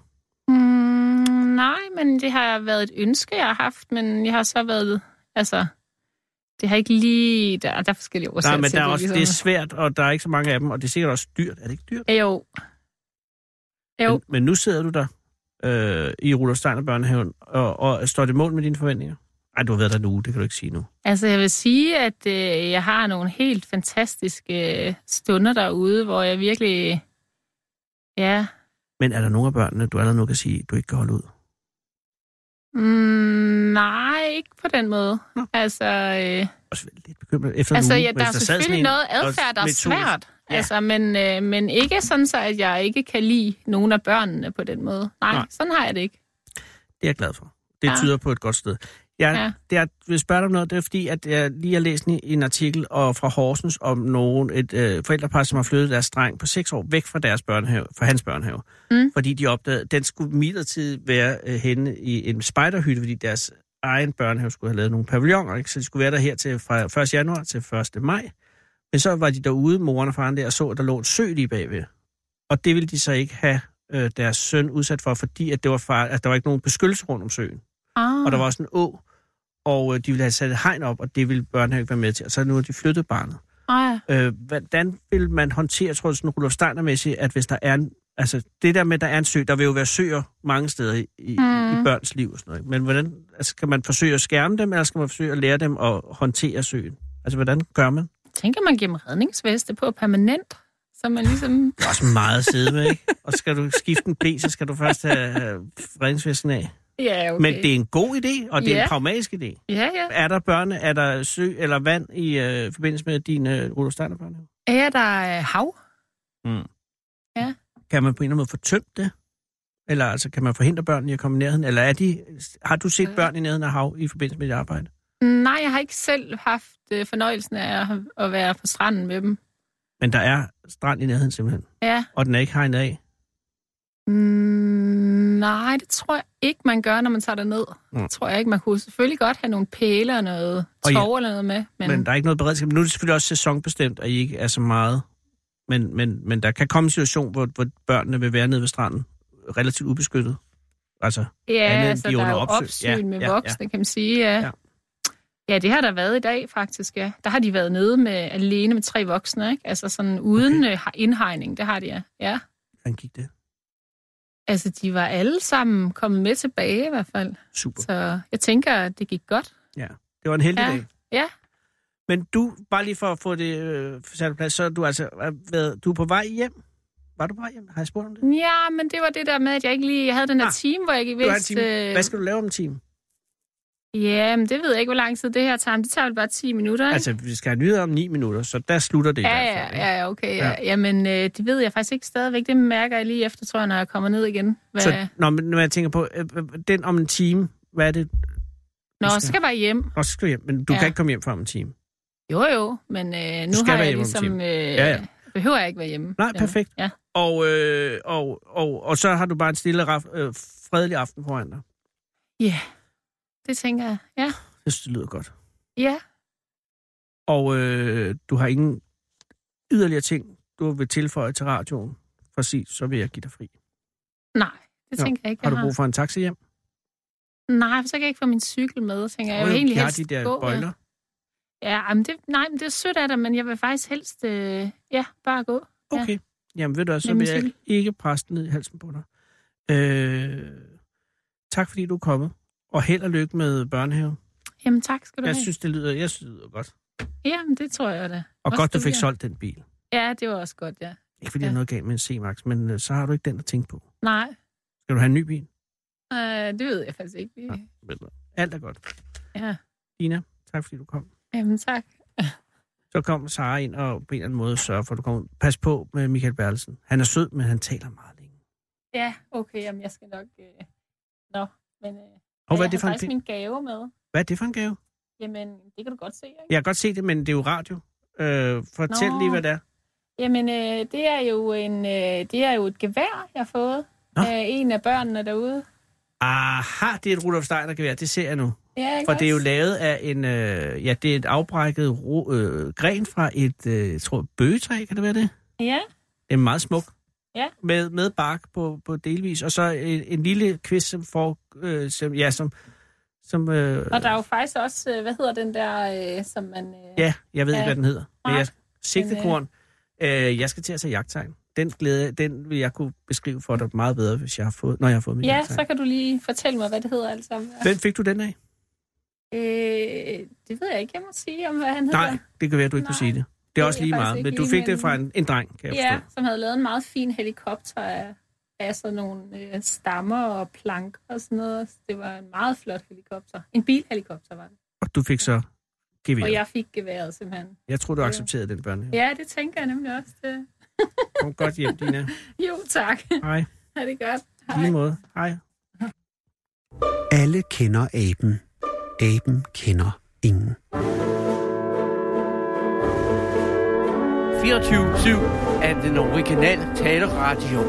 Speaker 8: Mm, nej, men det har været et ønske, jeg har haft, men jeg har så været, altså, det har ikke lige, der, der er forskellige årsager
Speaker 2: Nej, men der er også, det er
Speaker 8: ligesom.
Speaker 2: svært, og der er ikke så mange af dem, og det er sikkert også dyrt. Er det ikke dyrt?
Speaker 8: Jo. Jo,
Speaker 2: Men, men nu sidder du der øh, i Rudolf Steiner børnehaven, og, og står det mål med dine forventninger? Ej, du har været der nu, det kan du ikke sige nu.
Speaker 8: altså jeg vil sige, at øh, jeg har nogle helt fantastiske øh, stunder derude, hvor jeg virkelig, ja,
Speaker 2: Men er der nogle af børnene, du allerede nu kan sige, du ikke kan holde ud?
Speaker 8: Mm, nej, ikke på den måde.
Speaker 2: Nå.
Speaker 8: Altså, øh,
Speaker 2: Også lidt bekymret efter
Speaker 8: altså
Speaker 2: uge,
Speaker 8: ja, der er selvfølgelig
Speaker 2: en-
Speaker 8: noget adfærd, der er svært.
Speaker 2: Ja.
Speaker 8: Altså, men, øh, men ikke sådan så, at jeg ikke kan lide nogen af børnene på den måde. Nej,
Speaker 2: Nej.
Speaker 8: Sådan har jeg det ikke.
Speaker 2: Det er jeg glad for. Det
Speaker 8: Ja.
Speaker 2: tyder på et godt sted. Jeg,
Speaker 8: Ja.
Speaker 2: det er, vil spørge dig om noget, det er fordi, at jeg lige har læst en, en artikel og fra Horsens om nogen, et øh, forældrepar, som har flyttet deres dreng på 6 år væk fra deres børnehave, fra hans børnehave.
Speaker 8: Mm.
Speaker 2: Fordi de opdagede, at den skulle midlertidigt være øh, henne i en spejderhytte, fordi deres egen børnehave skulle have lavet nogle pavilloner, ikke? så de skulle være der her til fra 1. januar til 1. maj. Men så var de derude, moren og faren der, og så, at der lå en sø lige bagved. Og det ville de så ikke have øh, deres søn udsat for, fordi at det var far, at der var ikke nogen beskyttelse rundt om søen.
Speaker 8: Ah.
Speaker 2: Og der var også en å, og øh, de ville have sat et hegn op, og det ville børnene ikke være med til. Og så nu har de flyttet barnet.
Speaker 8: ah, ja.
Speaker 2: Øh, hvordan vil man håndtere, tror jeg, sådan Rudolf Steiner-mæssigt, at hvis der er en, altså det der med, at der er en sø, der vil jo være søer mange steder i,
Speaker 8: Mm.
Speaker 2: i børns liv og sådan noget. Men hvordan, altså, skal man forsøge at skærme dem, eller skal man forsøge at lære dem at håndtere søen? Altså, hvordan gør man?
Speaker 8: Tænker, man giver dem redningsveste på permanent, så man ligesom...
Speaker 2: Det er også meget sidde med, ikke? Og skal du skifte en blæ, så skal du først have, redningsvesten af.
Speaker 8: Ja, okay.
Speaker 2: Men det er en god idé, og det er en
Speaker 8: Ja.
Speaker 2: pragmatisk idé.
Speaker 8: Ja, ja.
Speaker 2: Er der børne, er der sø eller vand i øh, forbindelse med din øh, Rudolf Steiner børnehave?
Speaker 8: Er der øh, hav?
Speaker 2: Kan man på en eller anden måde få tømt det? Eller altså, kan man forhindre børnene i at komme i nærheden? Eller er de, har du set
Speaker 8: Øh.
Speaker 2: børn i nærheden af hav i forbindelse med dit arbejde?
Speaker 8: Nej, jeg har ikke selv haft øh, fornøjelsen af at, at være på stranden med dem.
Speaker 2: Men der er strand i nærheden simpelthen,
Speaker 8: Ja.
Speaker 2: og den er ikke hegnet af.
Speaker 8: Mm, nej, det tror jeg ikke, man gør, når man tager ned.
Speaker 2: Mm.
Speaker 8: Det tror jeg ikke. Man kunne selvfølgelig godt have nogle pæle og noget
Speaker 2: Og ja.
Speaker 8: tov eller noget med. Men,
Speaker 2: Men der er ikke noget beredskab. Nu er det selvfølgelig også sæsonbestemt, at I ikke er så meget. Men, men, men der kan komme en situation, hvor, hvor børnene vil være nede ved stranden relativt ubeskyttet. Altså,
Speaker 8: Ja,
Speaker 2: Andet end
Speaker 8: altså
Speaker 2: de er
Speaker 8: der er jo
Speaker 2: opsyn. Ja,
Speaker 8: med
Speaker 2: ja,
Speaker 8: voksne, kan man sige. Ja.
Speaker 2: Ja.
Speaker 8: Ja. det har der været i dag faktisk, ja. Der har de været nede med alene med tre voksne, ikke? Altså sådan uden okay. indhegning, det har de, ja. ja.
Speaker 2: hvordan gik det?
Speaker 8: Altså, de var alle sammen kommet med tilbage i hvert fald.
Speaker 2: Super.
Speaker 8: Så jeg tænker, at det gik godt.
Speaker 2: Ja, det var en heldig
Speaker 8: Ja.
Speaker 2: dag.
Speaker 8: Ja.
Speaker 2: Men du, bare lige for at få det øh, sat plads, så er du altså øh, været, du er på vej hjem? Var du på vej hjem? Har jeg spurgt om det?
Speaker 8: Ja, men det var det der med, at jeg ikke lige jeg havde den der
Speaker 2: Ah,
Speaker 8: time, hvor jeg ikke
Speaker 2: Du har en
Speaker 8: vidste...
Speaker 2: time.
Speaker 8: øh,
Speaker 2: Hvad skal du lave om en time?
Speaker 8: Ja, men det ved jeg ikke, hvor lang tid det her tager. Det tager vel bare 10 minutter, ikke?
Speaker 2: Altså, vi skal have nyheder om 9 minutter, så der slutter det i
Speaker 8: ja,
Speaker 2: hvert
Speaker 8: ja,
Speaker 2: fald.
Speaker 8: ja, ja, okay.
Speaker 2: Ja.
Speaker 8: Ja. Jamen, øh, det ved jeg faktisk ikke stadigvæk. Det mærker jeg lige efter, tror jeg, når jeg kommer ned igen. Hvad...
Speaker 2: Så, når, når jeg tænker på, øh, øh, den om en time, hvad er det?
Speaker 8: Nå,
Speaker 2: skal-
Speaker 8: så skal jeg bare hjem.
Speaker 2: Og så skal du hjem, men du
Speaker 8: Ja.
Speaker 2: kan ikke komme hjem før om en time.
Speaker 8: Jo, jo, men øh, nu
Speaker 2: skal
Speaker 8: har jeg ligesom... Øh,
Speaker 2: Ja, ja.
Speaker 8: Behøver jeg ikke være hjemme.
Speaker 2: Nej, perfekt.
Speaker 8: Ja.
Speaker 2: Og, øh, og, og, og så har du bare en stille, øh, fredelig aften foran dig.
Speaker 8: ja, det tænker jeg. Ja,
Speaker 2: Jeg synes, det lyder godt.
Speaker 8: ja.
Speaker 2: Og øh, du har ingen yderligere ting, du vil tilføje til radioen. Præcis, så vil jeg give dig fri.
Speaker 8: Nej, det tænker jeg ikke,
Speaker 2: Har
Speaker 8: jeg
Speaker 2: du brug for en taxi hjem?
Speaker 8: Nej, for så kan jeg ikke få min cykel med, tænker jeg. Jeg vil egentlig
Speaker 2: har
Speaker 8: helst
Speaker 2: de der
Speaker 8: gå.
Speaker 2: bøjler.
Speaker 8: Ja, jamen det, nej, men det er sødt af dig, men jeg vil faktisk helst, øh, ja, bare gå. Ja.
Speaker 2: Okay. Jamen ved du så
Speaker 8: Med
Speaker 2: vil jeg ikke presse ned i halsen på dig. Øh, tak fordi du er kommet. Og held og lykke med børnehave.
Speaker 8: Jamen tak skal du
Speaker 2: Jeg
Speaker 8: have.
Speaker 2: synes, det lyder, jeg synes, det lyder godt.
Speaker 8: Jamen det tror jeg da.
Speaker 2: Og
Speaker 8: Også
Speaker 2: godt, du fik
Speaker 8: her.
Speaker 2: solgt den bil.
Speaker 8: Ja, det var også godt, ja.
Speaker 2: Ikke fordi
Speaker 8: Ja.
Speaker 2: der er noget galt med en C-Max, men øh, så har du ikke den at tænke på.
Speaker 8: Nej,
Speaker 2: Skal du have en ny bil?
Speaker 8: øh, det ved jeg faktisk ikke.
Speaker 2: Ja. Ved du. Alt er godt.
Speaker 8: Ja,
Speaker 2: Dina, tak fordi du kom.
Speaker 8: jamen tak.
Speaker 2: Så kom Sara ind og på en eller anden måde sørge for, at du kommer. Pas på med Michael Bertelsen. Han er sød, men han taler meget længe.
Speaker 8: Ja, okay, jamen jeg skal nok... Øh... Nå, men... Øh,
Speaker 2: Og hvad er det for en
Speaker 8: min gave med.
Speaker 2: Hvad er det for en gave?
Speaker 8: Jamen, det kan du godt se, ikke?
Speaker 2: Jeg kan godt se det, men det er jo radio. Øh, fortæl
Speaker 8: Nå.
Speaker 2: lige, hvad det er.
Speaker 8: Jamen, øh, det er jo en, øh, det er jo et gevær, jeg har fået
Speaker 2: Nå.
Speaker 8: af en af børnene derude.
Speaker 2: Aha, det er et Rudolf Steiner gevær, det ser jeg nu.
Speaker 8: Ja,
Speaker 2: For det er jo lavet af en, øh, ja, det er et afbrækket ro, øh, gren fra et, øh, jeg tror, bøgetræ, kan det være det?
Speaker 8: Ja,
Speaker 2: Det er meget smuk.
Speaker 8: Ja.
Speaker 2: Med, med bark på, på delvis, og så en, en lille kvist, som får, øh, som, ja, som, som øh,
Speaker 8: og der er jo faktisk også, øh, hvad hedder den der, øh, som man... Øh...
Speaker 2: ja, jeg ved ikke, hvad den hedder. Men
Speaker 8: Nej.
Speaker 2: jeg, sigtekorn. Øh, jeg skal til at tage jagttegn. Den glæde, den vil jeg kunne beskrive for dig meget bedre, hvis jeg har fået, når jeg har fået mit
Speaker 8: Ja,
Speaker 2: jagttegn.
Speaker 8: så kan du lige fortælle mig, hvad det hedder alt sammen.
Speaker 2: Hvem fik du den af?
Speaker 8: Øh, det ved jeg ikke, jeg må sige, om hvad han hedder.
Speaker 2: Nej, det kan være, du ikke
Speaker 8: Nej.
Speaker 2: kunne sige det. Det er også lige meget, men du fik det fra en, en dreng, kan jeg
Speaker 8: Ja,
Speaker 2: forstå.
Speaker 8: som havde lavet en meget fin helikopter af, af sådan nogle øh, stammer og planker og sådan noget. Det var en meget flot helikopter. En bilhelikopter var det.
Speaker 2: Og du fik så gevær.
Speaker 8: Og
Speaker 2: Jeg,
Speaker 8: fik geværet simpelthen.
Speaker 2: jeg tror, du accepterede den børnehave.
Speaker 8: Ja, det tænker jeg nemlig også. Det.
Speaker 2: Kom godt hjem, Dina.
Speaker 8: Jo, tak.
Speaker 2: Hej.
Speaker 8: Ha' det godt. Hej.
Speaker 2: lige måde. Hej.
Speaker 1: Alle kender aben. Aben kender ingen.
Speaker 5: 24-7 er den originale taleradio.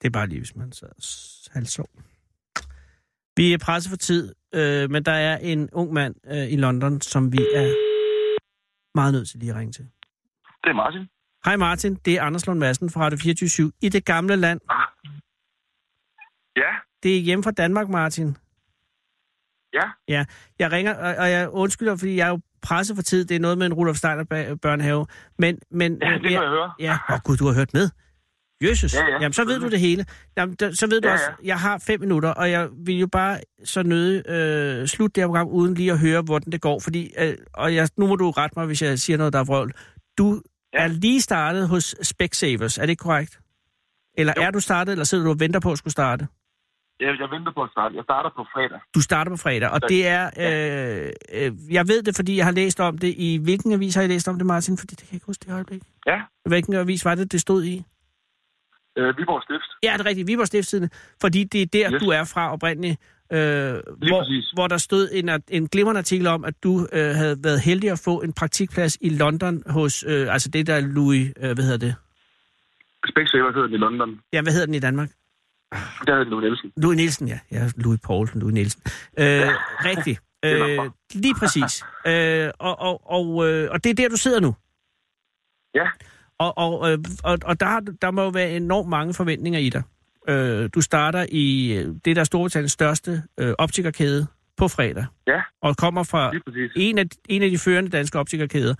Speaker 2: Det er bare lige, hvis man sad halvsov. Vi er presset for tid, øh, men der er en ung mand øh, i London, som vi er meget nødt til lige at ringe til.
Speaker 9: Det er Martin.
Speaker 2: Hej Martin, det er Anders Lund Madsen fra Radio 24 i det gamle land.
Speaker 9: Ja,
Speaker 2: Det er hjemme fra Danmark, Martin.
Speaker 9: ja.
Speaker 2: Ja, jeg ringer, og, og jeg undskylder, fordi jeg er jo presset for tid. Det er noget med en Rudolf Steiner børnehave. Men, men,
Speaker 9: Ja,
Speaker 2: øh,
Speaker 9: det kan jeg høre.
Speaker 2: Ja, åh oh, gud, du har hørt med. Jesus.
Speaker 9: Ja, ja,
Speaker 2: Jamen, så ved du det hele. Jamen, da, så ved du
Speaker 9: Ja,
Speaker 2: også,
Speaker 9: ja.
Speaker 2: jeg har fem minutter, og jeg vil jo bare så nøde øh, slutte det her program, uden lige at høre, hvordan det går. Fordi, øh, og jeg, nu må du rette mig, hvis jeg siger noget, der er vrøvl. Du
Speaker 9: Ja.
Speaker 2: er lige startet hos Specsavers, er det korrekt? Eller
Speaker 9: Jo.
Speaker 2: er du startet, eller sidder du og venter på at skulle starte?
Speaker 9: Jeg, jeg venter på at starte. Jeg starter på fredag.
Speaker 2: Du starter på fredag, og det er... Øh, øh, jeg ved det, fordi jeg har læst om det. I hvilken avis har I læst om det, Martin? Fordi det kan jeg ikke huske det øjeblik.
Speaker 9: Ja,
Speaker 2: Hvilken avis var det, det stod i?
Speaker 9: øh, Viborg Stift.
Speaker 2: Ja, det er rigtigt. Viborg Stiftstidende. Fordi det er der,
Speaker 9: Yes.
Speaker 2: du er fra oprindeligt. Øh, hvor,
Speaker 9: præcis.
Speaker 2: hvor der stod en, en glimrende artikel om, at du øh, havde været heldig at få en praktikplads i London hos, øh, altså det der er Louis, øh, hvad hedder det?
Speaker 9: Specsavers hedder den i London.
Speaker 2: Ja, hvad hedder den i Danmark?
Speaker 9: Der hedder Louis Nielsen.
Speaker 2: Louis Nielsen, ja. Ja, Louis Poulsen, Louis Nielsen. Øh, rigtigt.
Speaker 9: Er nok
Speaker 2: Øh, lige præcis. øh, og, og, og, øh, og det er der, du sidder nu.
Speaker 9: Ja.
Speaker 2: Og, og, øh, og, og der, der må jo være enormt mange forventninger i dig. Øh, du starter i øh, det, der er Storbritanniens største øh, optikerkæde på fredag.
Speaker 9: Ja.
Speaker 2: Og kommer fra en af, en af de førende danske optikerkæder.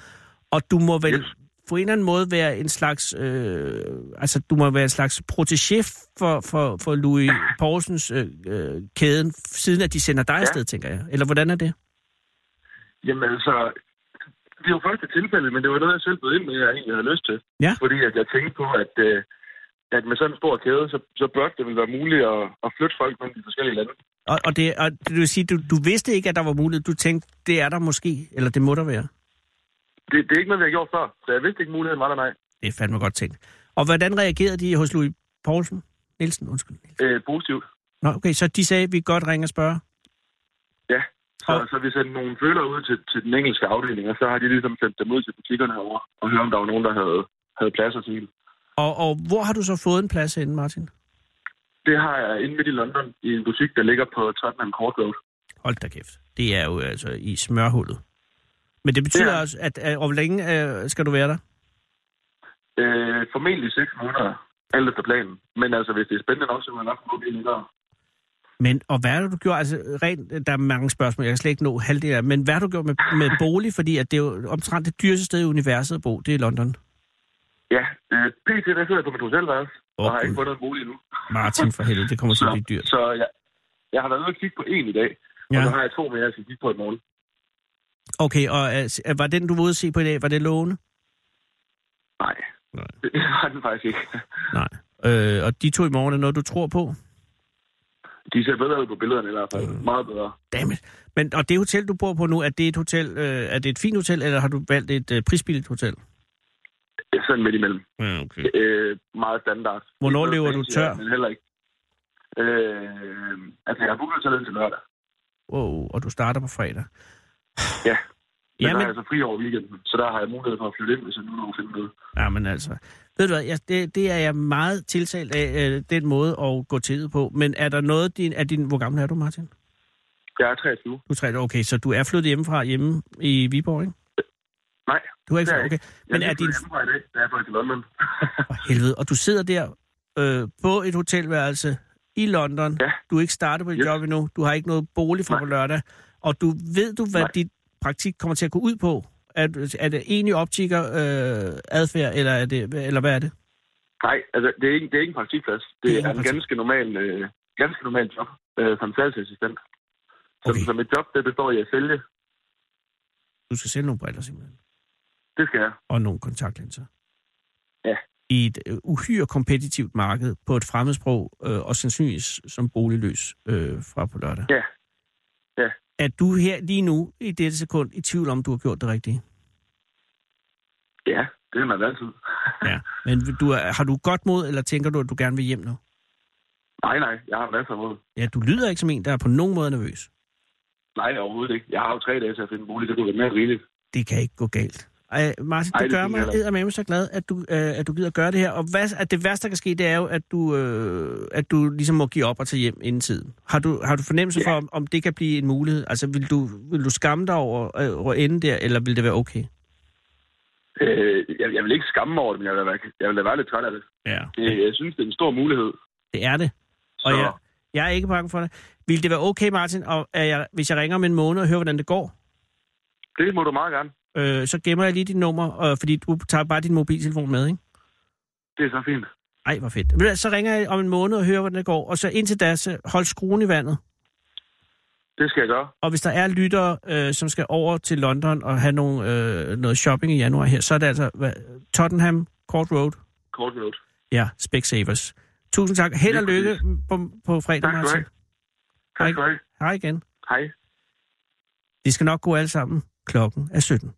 Speaker 2: Og du må vel
Speaker 9: Yes.
Speaker 2: På en eller anden måde være en slags, øh, altså du må være en slags protégé for, for, for Louis Poulsens øh, øh, kæden, siden at de sender dig
Speaker 9: Ja.
Speaker 2: afsted, tænker jeg. Eller hvordan er det?
Speaker 9: Jamen altså, det jo første tilfælde, men det var noget, jeg selv bød ind med, jeg egentlig havde lyst til.
Speaker 2: Ja.
Speaker 9: Fordi at jeg tænkte på, at, øh, at med sådan en stor kæde, så, så bør det vil være muligt at, at flytte folk mellem de forskellige lande.
Speaker 2: Og, og, det, og det vil sige, du, du vidste ikke, at der var mulighed. Du tænkte, det er der måske, eller det må der være.
Speaker 9: Det, det er ikke noget, vi har gjort før, så jeg vidste ikke, muligheden var der, nej.
Speaker 2: Det er fandme godt tænkt. Og hvordan reagerede de hos Louis Poulsen? Nielsen, undskyld.
Speaker 9: Øh, positivt.
Speaker 2: Nå, okay, så de sagde, at vi godt ringe og spørge.
Speaker 9: Ja. Så,
Speaker 2: Og-
Speaker 9: så vi sendte nogle føler ud til, til den engelske afdeling, og så har de ligesom sendt dem ud til butikkerne herovre, og høre, om der var nogen, der havde, havde pladser til.
Speaker 2: Og, og hvor har du så fået en plads henne, Martin?
Speaker 9: Det har jeg inde midt i London, i en butik, der ligger på Tottenham Court Road.
Speaker 2: Hold da kæft. Det er jo altså i smørhullet. Men det betyder
Speaker 9: Ja.
Speaker 2: også, at, at hvor længe øh, skal du være der?
Speaker 9: Øh, formentlig 6 måneder, alt efter planen. Men altså, hvis det er spændende nok, så må jeg nok blive længere.
Speaker 2: Men, og hvad har du gjort? Altså, rent, der er mange spørgsmål, jeg kan slet ikke nå halvdelen af, men hvad har du gjort med, med bolig? Fordi at det er jo omtrent det dyreste sted i universet at bo, det er London.
Speaker 9: Ja, øh, pt. der sidder jeg på mit hotelværelse,
Speaker 2: Åh,
Speaker 9: og har ikke fundet en bolig endnu.
Speaker 2: Martin, for helvede, det kommer til at blive dyrt.
Speaker 9: Så jeg, jeg har været ude og kigge på en i dag. Ja. og så har jeg to mere, jeg skal kigge på i morgen.
Speaker 2: Okay, og altså, var den, du var ude at se på i dag, var det lovende?
Speaker 9: Nej,
Speaker 2: Nej.
Speaker 9: det har den faktisk ikke.
Speaker 2: Nej. Øh, og de to i morgen er noget, du tror på?
Speaker 9: De ser bedre ud på billederne i hvert fald.
Speaker 2: Mm.
Speaker 9: Meget bedre.
Speaker 2: Dammit. Men, og det hotel, du bor på nu, er det et hotel, øh, er det et fint hotel, eller har du valgt et øh, prisbilligt hotel?
Speaker 9: Sådan midt imellem.
Speaker 2: Ja, okay.
Speaker 9: Øh, meget standard.
Speaker 2: Hvornår
Speaker 9: noget
Speaker 2: løber du
Speaker 9: fancy,
Speaker 2: tør?
Speaker 9: Men heller ikke. Øh, altså, jeg har booket hotellet til lørdag.
Speaker 2: Wow, og du starter på fredag.
Speaker 9: Ja. Men
Speaker 2: Jamen-
Speaker 9: der er altså fri over weekenden, så der har jeg mulighed for at flytte ind, hvis jeg nu når finde noget.
Speaker 2: Ja, men altså... Ved du hvad, jeg, det, det er jeg meget tiltalt af, øh, den måde at gå til på. Men er der noget, din, er din, hvor gammel er du, Martin?
Speaker 9: Jeg er 23.
Speaker 2: Du er 30, okay, så du er flyttet hjemmefra hjemme i Viborg, ikke?
Speaker 9: Nej,
Speaker 2: Du er ikke fra,
Speaker 9: jeg
Speaker 2: okay.
Speaker 9: Jeg
Speaker 2: Men
Speaker 9: er
Speaker 2: er din...
Speaker 9: flyttet hjemmefra i dag, da jeg er til London.
Speaker 2: For helvede, og du sidder der øh, på et hotelværelse i London.
Speaker 9: Ja.
Speaker 2: Du er ikke startet på dit
Speaker 9: Yes.
Speaker 2: job endnu. Du har ikke noget bolig
Speaker 9: Nej.
Speaker 2: på lørdag. Og du ved du, hvad
Speaker 9: Nej.
Speaker 2: dit praktik kommer til at gå ud på? Er, er det egentlig optiker øh, adfærd, eller, er det, eller hvad er det?
Speaker 9: Nej, altså, det er ikke, det er ikke en praktikplads. Det,
Speaker 2: Det er
Speaker 9: er
Speaker 2: en praktik-
Speaker 9: ganske normal, øh, ganske normal job øh, som salgsassistent. Så,
Speaker 2: Okay.
Speaker 9: så mit job, det består i at sælge.
Speaker 2: Du skal sælge nogle briller simpelthen.
Speaker 9: Det skal jeg.
Speaker 2: Og nogle kontaktlinser.
Speaker 9: Ja.
Speaker 2: I et øh, uhyre kompetitivt marked på et fremmedsprog, øh, og sandsynligvis som boligløs øh, fra på lørdag.
Speaker 9: Ja. Ja.
Speaker 2: Er du her lige nu, i dette sekund, i tvivl om, du har gjort det rigtige?
Speaker 9: Ja, det er man altid.
Speaker 2: Ja. Men du har du godt mod, eller tænker du, at du gerne vil hjem nu?
Speaker 9: nej, nej, jeg har masser af mod.
Speaker 2: Ja, du lyder ikke som en, der er på nogen måde nervøs.
Speaker 9: Nej, overhovedet ikke. Jeg har jo tre dage til at finde bolig, det kunne være mere rigeligt.
Speaker 2: Det kan ikke gå galt. Ej, Martin,
Speaker 9: Ej,
Speaker 2: det
Speaker 9: det
Speaker 2: gør mig
Speaker 9: jeg
Speaker 2: eddermame så glad, at du, øh, at du gider gøre det her. Og hvad, at det værste, der kan ske, det er jo, at du, øh, at du ligesom må give op og tage hjem inden tiden. Har du, har du fornemmelse
Speaker 9: Ja.
Speaker 2: for, om, om det kan blive en mulighed? Altså, vil du, vil du skamme dig over, øh, over ende der, eller vil det være okay?
Speaker 9: Øh, jeg, jeg vil ikke skamme mig over det, men jeg vil, være, jeg vil da være lidt træt af det.
Speaker 2: Ja.
Speaker 9: det. Jeg synes, det er en stor mulighed.
Speaker 2: Det er det. Og
Speaker 9: Så,
Speaker 2: jeg, jeg er ikke bange for det. Vil det være okay, Martin, og er jeg, hvis jeg ringer om en måned og hører, hvordan det går?
Speaker 9: det må du meget gerne.
Speaker 2: Øh, så gemmer jeg lige dit nummer, øh, fordi du tager bare din mobiltelefon med, ikke?
Speaker 9: Det er så fint.
Speaker 2: Ej, hvor fedt. Hvad, Så ringer jeg om en måned og hører, hvordan det går. Og så indtil da, så hold skruen i vandet.
Speaker 9: Det skal jeg gøre.
Speaker 2: Og hvis der er lyttere, øh, som skal over til London og have nogle, øh, noget shopping i januar her, så er det altså hvad, Tottenham Court Road.
Speaker 9: Court Road.
Speaker 2: Ja, Specsavers. Tusind tak. Held og lykke på, på fredag,
Speaker 9: Tak
Speaker 2: Martin.
Speaker 9: Tak have.
Speaker 2: Hej igen.
Speaker 9: Hej.
Speaker 2: Det skal nok gå alle sammen. Klokken er 17.